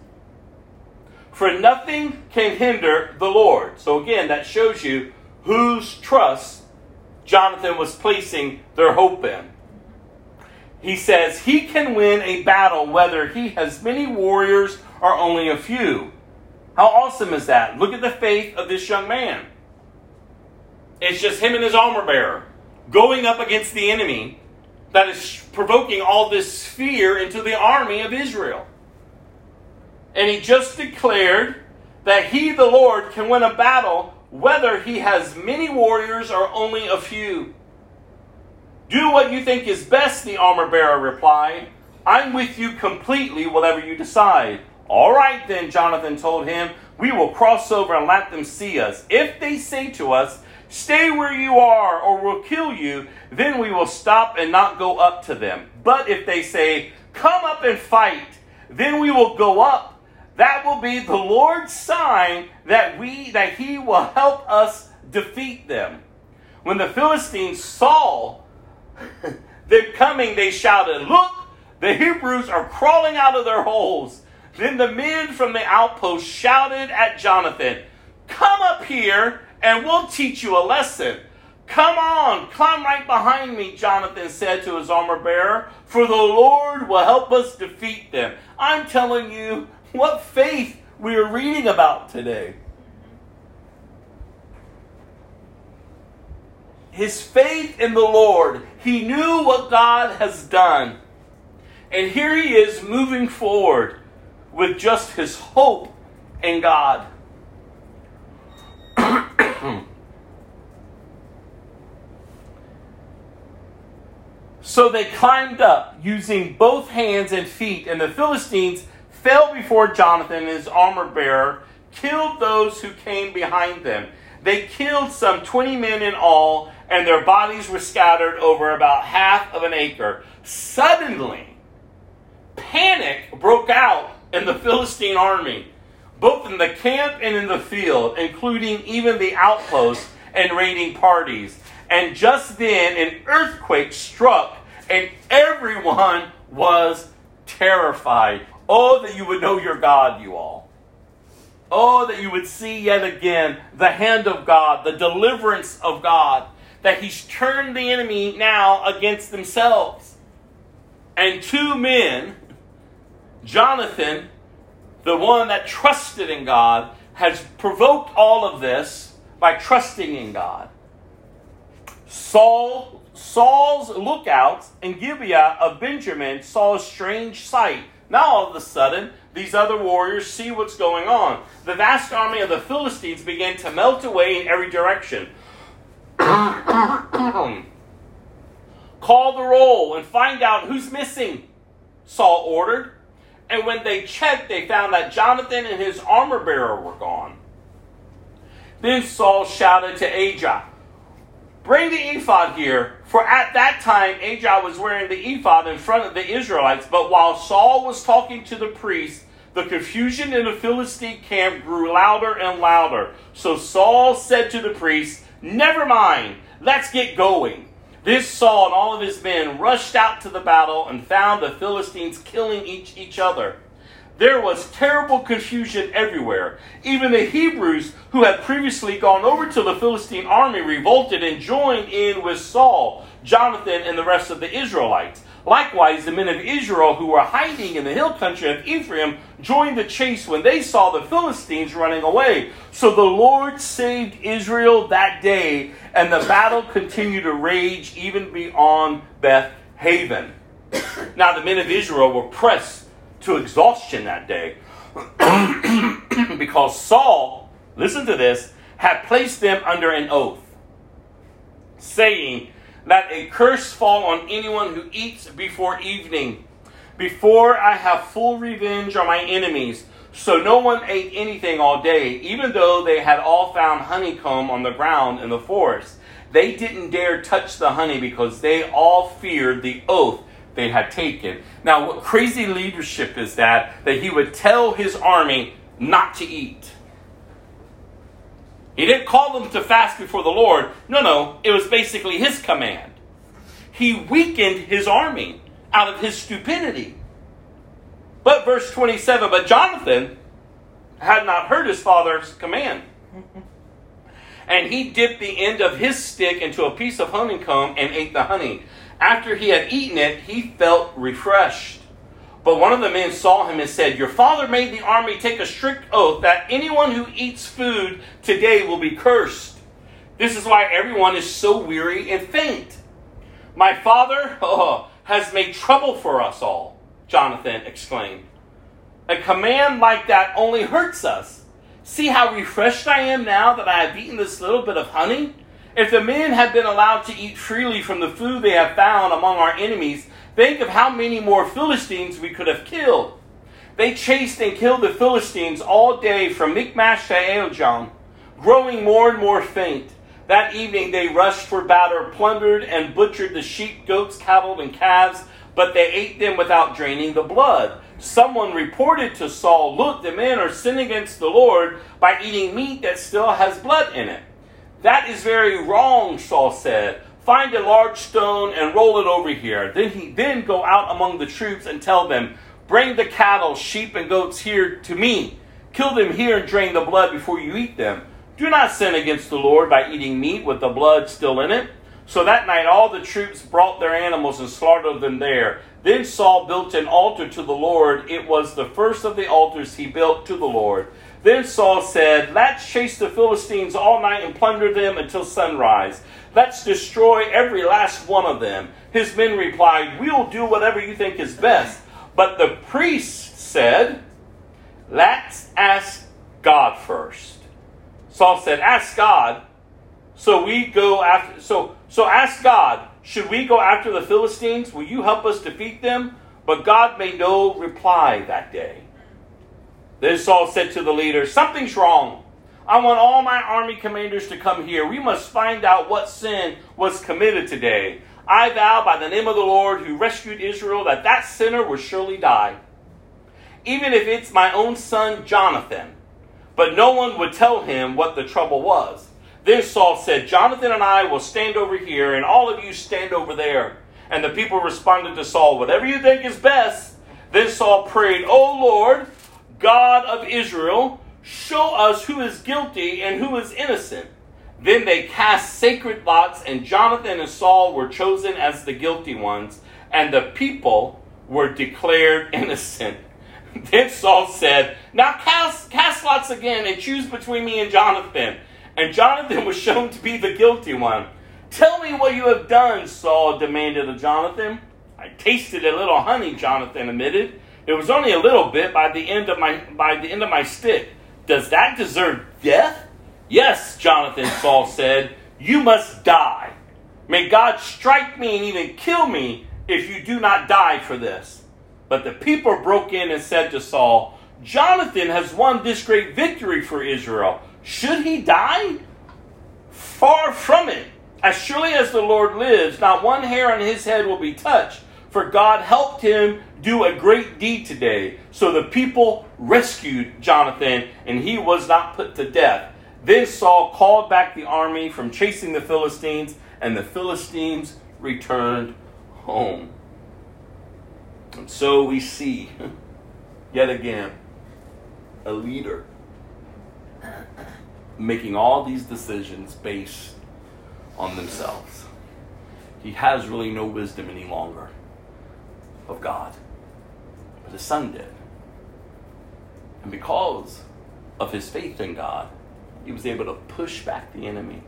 For nothing can hinder the Lord. So again, that shows you whose trust Jonathan was placing their hope in. He says he can win a battle whether he has many warriors or only a few. How awesome is that? Look at the faith of this young man. It's just him and his armor bearer going up against the enemy that is provoking all this fear into the army of Israel. And he just declared that he, the Lord, can win a battle whether he has many warriors or only a few. Do what you think is best, the armor bearer replied. I'm with you completely, whatever you decide. All right, then, Jonathan told him, we will cross over and let them see us. If they say to us, Stay where you are, or we'll kill you, then we will stop and not go up to them. But if they say, Come up and fight, then we will go up. That will be the Lord's sign that we that He will help us defeat them. When the Philistines saw them coming, they shouted, Look, the Hebrews are crawling out of their holes. Then the men from the outpost shouted at Jonathan, Come up here and we'll teach you a lesson. Come on, climb right behind me, Jonathan said to his armor bearer, for the Lord will help us defeat them. I'm telling you what faith we are reading about today. His faith in the Lord, he knew what God has done. And here he is moving forward with just his hope in God. So they climbed up using both hands and feet, and the Philistines fell before Jonathan and his armor bearer, killed those who came behind them. They killed some 20 men in all, and their bodies were scattered over about half of an acre. Suddenly, panic broke out in the Philistine army, both in the camp and in the field, including even the outposts and raiding parties. And just then, an earthquake struck, and everyone was terrified. Oh, that you would know your God, you all. Oh, that you would see yet again the hand of God, the deliverance of God, that He's turned the enemy now against themselves. And two men, Jonathan, the one that trusted in God, has provoked all of this by trusting in God. Saul, Saul's lookouts in Gibeah of Benjamin saw a strange sight. Now all of a sudden, these other warriors see what's going on. The vast army of the Philistines began to melt away in every direction. Call the roll and find out who's missing, Saul ordered. And when they checked, they found that Jonathan and his armor bearer were gone. Then Saul shouted to Ahijah, Bring the ephod here. For at that time, Ahijah was wearing the ephod in front of the Israelites. But while Saul was talking to the priest, the confusion in the Philistine camp grew louder and louder. So Saul said to the priest, Never mind, let's get going. This Saul and all of his men rushed out to the battle and found the Philistines killing each, each other. There was terrible confusion everywhere. Even the Hebrews, who had previously gone over to the Philistine army, revolted and joined in with Saul, Jonathan, and the rest of the Israelites. Likewise, the men of Israel who were hiding in the hill country of Ephraim joined the chase when they saw the Philistines running away. So the Lord saved Israel that day, and the battle continued to rage even beyond Beth Aven. Now, the men of Israel were pressed to exhaustion that day because Saul, listen to this, had placed them under an oath, saying, Let a curse fall on anyone who eats before evening, before I have full revenge on my enemies. So no one ate anything all day, even though they had all found honeycomb on the ground in the forest. They didn't dare touch the honey because they all feared the oath they had taken. Now, what crazy leadership is that? That he would tell his army not to eat. He didn't call them to fast before the Lord. No, no, it was basically his command. He weakened his army out of his stupidity. But verse 27 But Jonathan had not heard his father's command. And he dipped the end of his stick into a piece of honeycomb and ate the honey. After he had eaten it, he felt refreshed. But one of the men saw him and said, Your father made the army take a strict oath that anyone who eats food today will be cursed. This is why everyone is so weary and faint. My father oh, has made trouble for us all, Jonathan exclaimed. A command like that only hurts us. See how refreshed I am now that I have eaten this little bit of honey? If the men had been allowed to eat freely from the food they have found among our enemies, think of how many more Philistines we could have killed. They chased and killed the Philistines all day from Michmash to Aijalon, growing more and more faint. That evening they rushed for battle, plundered and butchered the sheep, goats, cattle, and calves, but they ate them without draining the blood. Someone reported to Saul, Look, the men are sinning against the Lord by eating meat that still has blood in it. That is very wrong, Saul said. Find a large stone and roll it over here. Then he then go out among the troops and tell them, Bring the cattle, sheep, and goats here to me. Kill them here and drain the blood before you eat them. Do not sin against the Lord by eating meat with the blood still in it. So that night all the troops brought their animals and slaughtered them there. Then Saul built an altar to the Lord. It was the first of the altars he built to the Lord. Then Saul said, Let's chase the Philistines all night and plunder them until sunrise. Let's destroy every last one of them. His men replied, We'll do whatever you think is best. But the priest said, Let's ask God first. Saul said, Ask God. So we go after so so ask God, should we go after the Philistines? Will you help us defeat them? But God made no reply that day. Then Saul said to the leader, Something's wrong. I want all my army commanders to come here. We must find out what sin was committed today. I vow by the name of the Lord who rescued Israel that that sinner will surely die. Even if it's my own son Jonathan. But no one would tell him what the trouble was. Then Saul said, Jonathan and I will stand over here, and all of you stand over there. And the people responded to Saul, Whatever you think is best. Then Saul prayed, O Lord, God of Israel, show us who is guilty and who is innocent. Then they cast sacred lots, and Jonathan and Saul were chosen as the guilty ones, and the people were declared innocent. Then Saul said, Now cast, cast lots again and choose between me and Jonathan. And Jonathan was shown to be the guilty one. Tell me what you have done, Saul demanded of Jonathan. I tasted a little honey, Jonathan admitted. It was only a little bit by the end of my by the end of my stick. Does that deserve death? Yes, Jonathan, Saul said. You must die. May God strike me and even kill me if you do not die for this. But the people broke in and said to Saul, Jonathan has won this great victory for Israel. Should he die? Far from it. As surely as the Lord lives, not one hair on his head will be touched, for God helped him do a great deed today. So the people rescued Jonathan, and he was not put to death. Then Saul called back the army from chasing the Philistines, and the Philistines returned home. And so we see, yet again, a leader making all these decisions based on themselves. He has really no wisdom any longer of God. But his son did. And because of his faith in God, he was able to push back the enemy.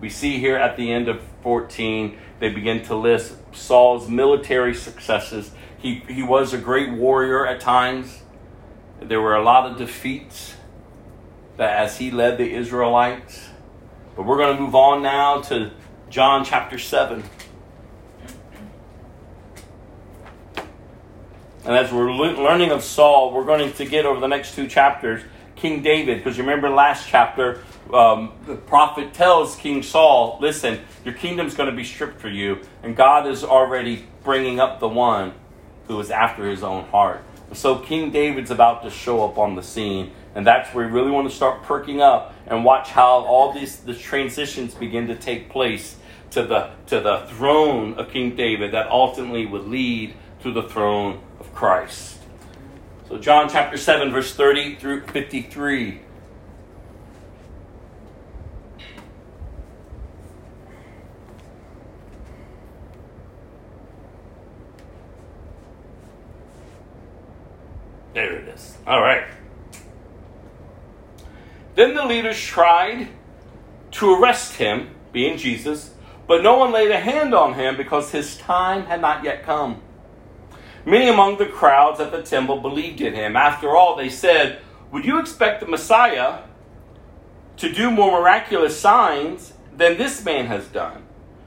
We see here at the end of 14, they begin to list Saul's military successes. He, he was a great warrior at times. There were a lot of defeats that as he led the Israelites. But we're going to move on now to John chapter 7. And as we're learning of Saul, we're going to get over the next two chapters King David. Because you remember last chapter, um, the prophet tells King Saul, listen, your kingdom's going to be stripped for you. And God is already bringing up the one who is after his own heart. So King David's about to show up on the scene. And that's where we really want to start perking up and watch how all these the transitions begin to take place to the to the throne of King David that ultimately would lead to the throne of Christ. So John chapter 7 verse 30 through 53. There it is. All right. Then the leaders tried to arrest him, being Jesus, but no one laid a hand on him because his time had not yet come. Many among the crowds at the temple believed in him. After all, they said, Would you expect the Messiah to do more miraculous signs than this man has done?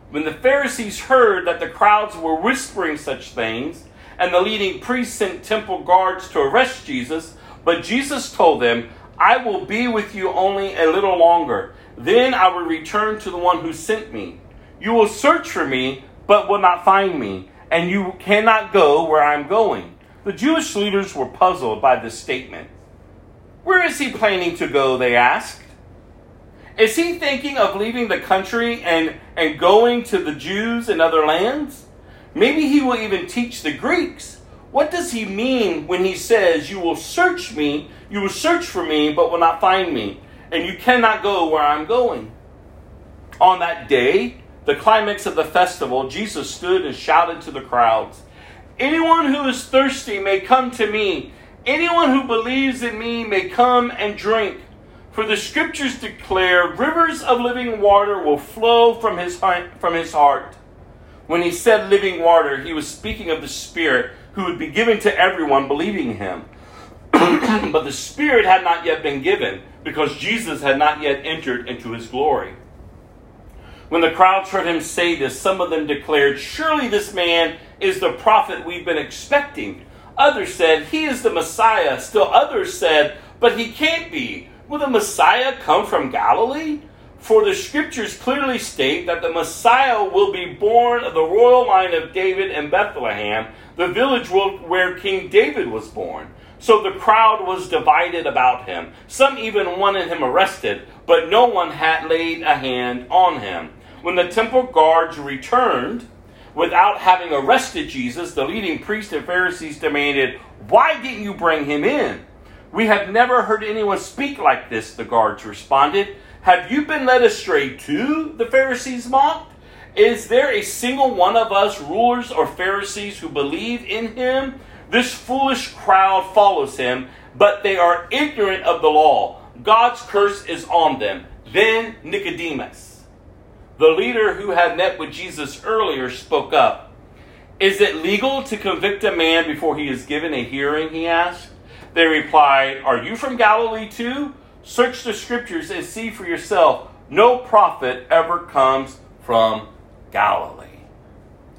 When the Pharisees heard that the crowds were whispering such things, and the leading priests sent temple guards to arrest Jesus, but Jesus told them, I will be with you only a little longer. Then I will return to the one who sent me. You will search for me, but will not find me, and you cannot go where I am going. The Jewish leaders were puzzled by this statement. Where is he planning to go? They asked. Is he thinking of leaving the country and, and going to the Jews in other lands? Maybe he will even teach the Greeks. What does he mean when he says, You will search me, you will search for me, but will not find me, and you cannot go where I'm going? On that day, the climax of the festival, Jesus stood and shouted to the crowds Anyone who is thirsty may come to me. Anyone who believes in me may come and drink. For the scriptures declare rivers of living water will flow from his, from his heart. When he said living water, he was speaking of the Spirit who would be given to everyone believing him. but the Spirit had not yet been given because Jesus had not yet entered into his glory. When the crowds heard him say this, some of them declared, Surely this man is the prophet we've been expecting. Others said, He is the Messiah. Still others said, But he can't be. Will the Messiah come from Galilee? For the scriptures clearly state that the Messiah will be born of the royal line of David in Bethlehem, the village where King David was born. So the crowd was divided about him. Some even wanted him arrested, but no one had laid a hand on him. When the temple guards returned, without having arrested Jesus, the leading priests and Pharisees demanded, Why didn't you bring him in? We have never heard anyone speak like this, the guards responded. Have you been led astray too? The Pharisees mocked. Is there a single one of us, rulers or Pharisees, who believe in him? This foolish crowd follows him, but they are ignorant of the law. God's curse is on them. Then Nicodemus, the leader who had met with Jesus earlier, spoke up. Is it legal to convict a man before he is given a hearing? He asked. They replied, Are you from Galilee too? Search the scriptures and see for yourself. No prophet ever comes from Galilee.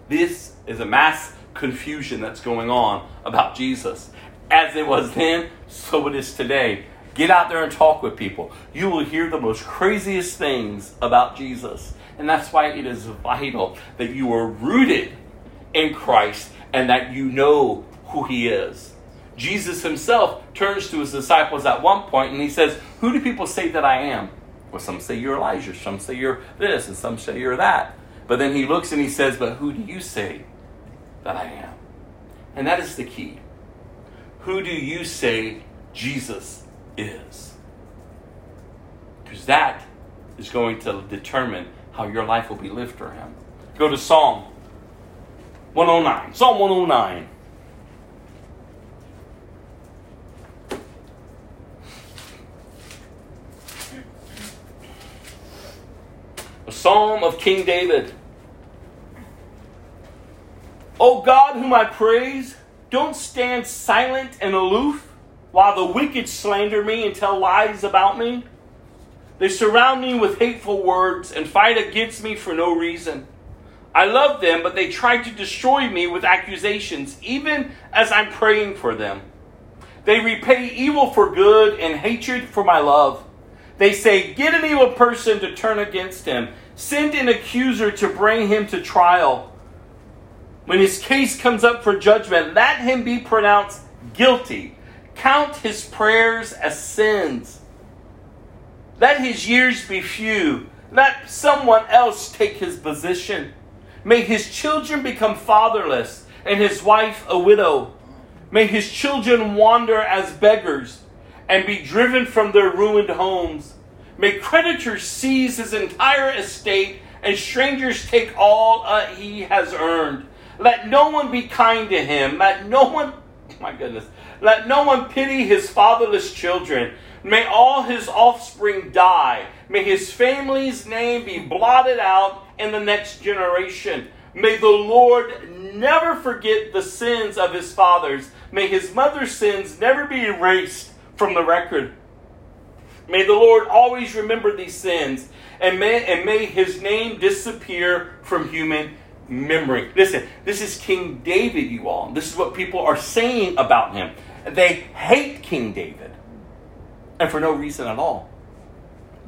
This is a mass confusion that's going on about Jesus. As it was then, so it is today. Get out there and talk with people. You will hear the most craziest things about Jesus. And that's why it is vital that you are rooted in Christ and that you know who He is. Jesus Himself turns to His disciples at one point and He says, Who do people say that I am? Well, some say you're Elijah, some say you're this, and some say you're that. But then He looks and He says, But who do you say that I am? And that is the key. Who do you say Jesus is? Because that is going to determine how your life will be lived for Him. Go to Psalm 109. Psalm 109. A psalm of King David. O God, whom I praise, don't stand silent and aloof while the wicked slander me and tell lies about me. They surround me with hateful words and fight against me for no reason. I love them, but they try to destroy me with accusations, even as I'm praying for them. They repay evil for good and hatred for my love. They say, Get an evil person to turn against him, send an accuser to bring him to trial. When his case comes up for judgment, let him be pronounced guilty. Count his prayers as sins. Let his years be few. Let someone else take his position. May his children become fatherless and his wife a widow. May his children wander as beggars and be driven from their ruined homes. May creditors seize his entire estate and strangers take all uh, he has earned. Let no one be kind to him. Let no one, my goodness, let no one pity his fatherless children. May all his offspring die. May his family's name be blotted out in the next generation. May the Lord never forget the sins of his fathers. May his mother's sins never be erased from the record. May the Lord always remember these sins and may, and may his name disappear from human memory. Listen, this is King David, you all. This is what people are saying about him. They hate King David, and for no reason at all.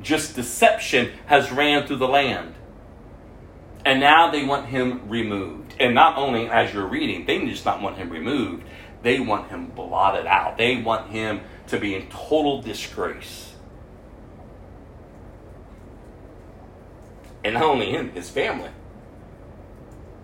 Just deception has ran through the land. And now they want him removed. And not only as you're reading, they just not want him removed, they want him blotted out. They want him to be in total disgrace. And not only him, his family.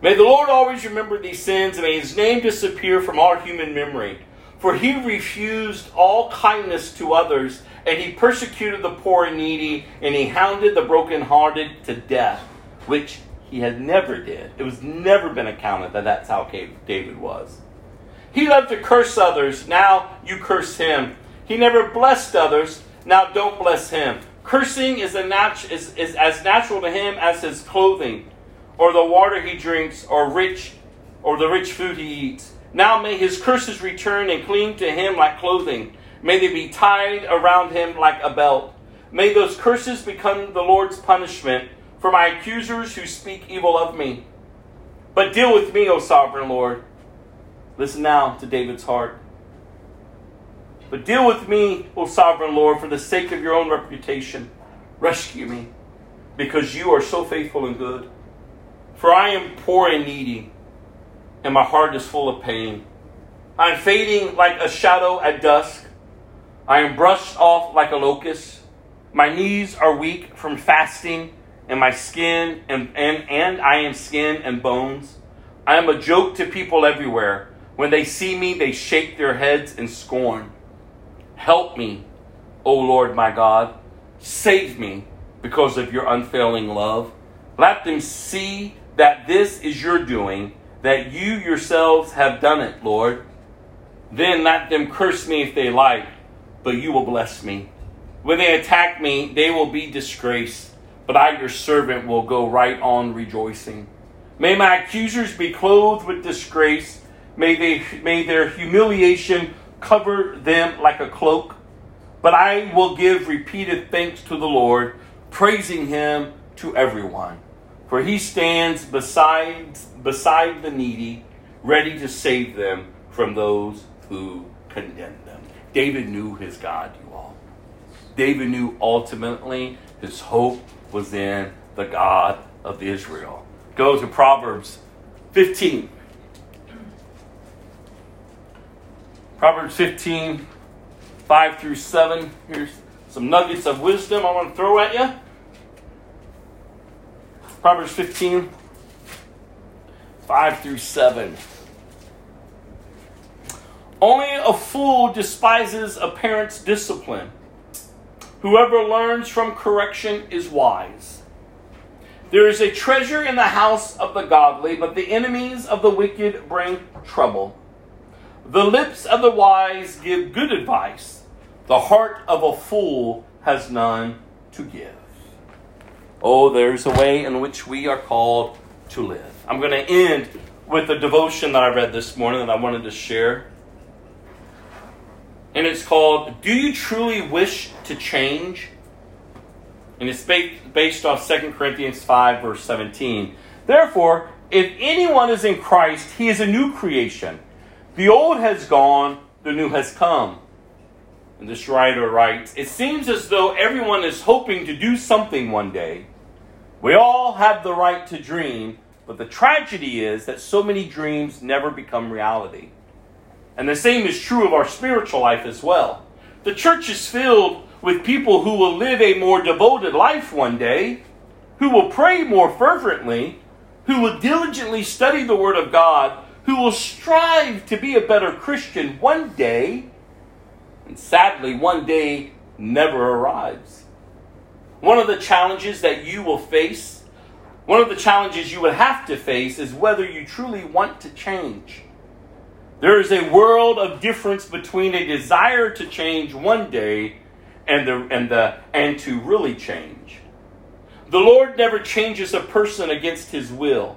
May the Lord always remember these sins, and may his name disappear from our human memory. For he refused all kindness to others, and he persecuted the poor and needy, and he hounded the brokenhearted to death, which he had never did. It was never been accounted that that's how David was. He loved to curse others, now you curse him. He never blessed others, now don't bless him. Cursing is, a nat- is, is as natural to him as his clothing, or the water he drinks, or rich, or the rich food he eats. Now may his curses return and cling to him like clothing. May they be tied around him like a belt. May those curses become the Lord's punishment for my accusers who speak evil of me. But deal with me, O sovereign Lord. Listen now to David's heart. But deal with me, O sovereign Lord, for the sake of your own reputation. Rescue me, because you are so faithful and good. For I am poor and needy, and my heart is full of pain. I am fading like a shadow at dusk. I am brushed off like a locust. My knees are weak from fasting, and my skin and, and, and I am skin and bones. I am a joke to people everywhere. When they see me, they shake their heads in scorn. Help me, O Lord my God. Save me because of your unfailing love. Let them see that this is your doing, that you yourselves have done it, Lord. Then let them curse me if they like, but you will bless me. When they attack me, they will be disgraced, but I, your servant, will go right on rejoicing. May my accusers be clothed with disgrace. May, they, may their humiliation cover them like a cloak. But I will give repeated thanks to the Lord, praising him to everyone. For he stands beside, beside the needy, ready to save them from those who condemn them. David knew his God, you all. David knew ultimately his hope was in the God of Israel. Go to Proverbs 15. Proverbs 15, 5 through 7. Here's some nuggets of wisdom I want to throw at you. Proverbs 15, 5 through 7. Only a fool despises a parent's discipline. Whoever learns from correction is wise. There is a treasure in the house of the godly, but the enemies of the wicked bring trouble. The lips of the wise give good advice. The heart of a fool has none to give. Oh, there's a way in which we are called to live. I'm going to end with a devotion that I read this morning that I wanted to share. And it's called Do You Truly Wish to Change? And it's based off 2 Corinthians 5, verse 17. Therefore, if anyone is in Christ, he is a new creation. The old has gone, the new has come. And this writer writes It seems as though everyone is hoping to do something one day. We all have the right to dream, but the tragedy is that so many dreams never become reality. And the same is true of our spiritual life as well. The church is filled with people who will live a more devoted life one day, who will pray more fervently, who will diligently study the Word of God, who will strive to be a better Christian one day, and sadly, one day never arrives. One of the challenges that you will face, one of the challenges you will have to face, is whether you truly want to change. There is a world of difference between a desire to change one day and, the, and, the, and to really change. The Lord never changes a person against his will.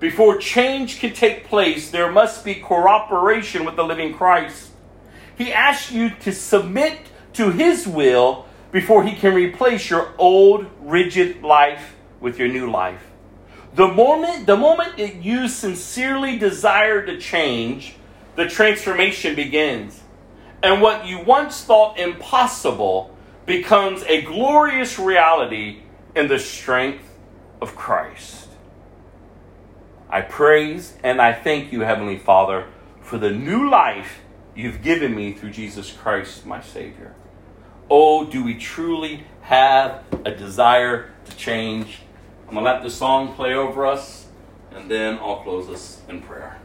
Before change can take place, there must be cooperation with the living Christ. He asks you to submit to His will before He can replace your old rigid life with your new life. The moment, the moment that you sincerely desire to change, the transformation begins. And what you once thought impossible becomes a glorious reality in the strength of Christ. I praise and I thank you, Heavenly Father, for the new life you've given me through Jesus Christ, my Savior. Oh, do we truly have a desire to change? I'm going to let the song play over us, and then I'll close us in prayer.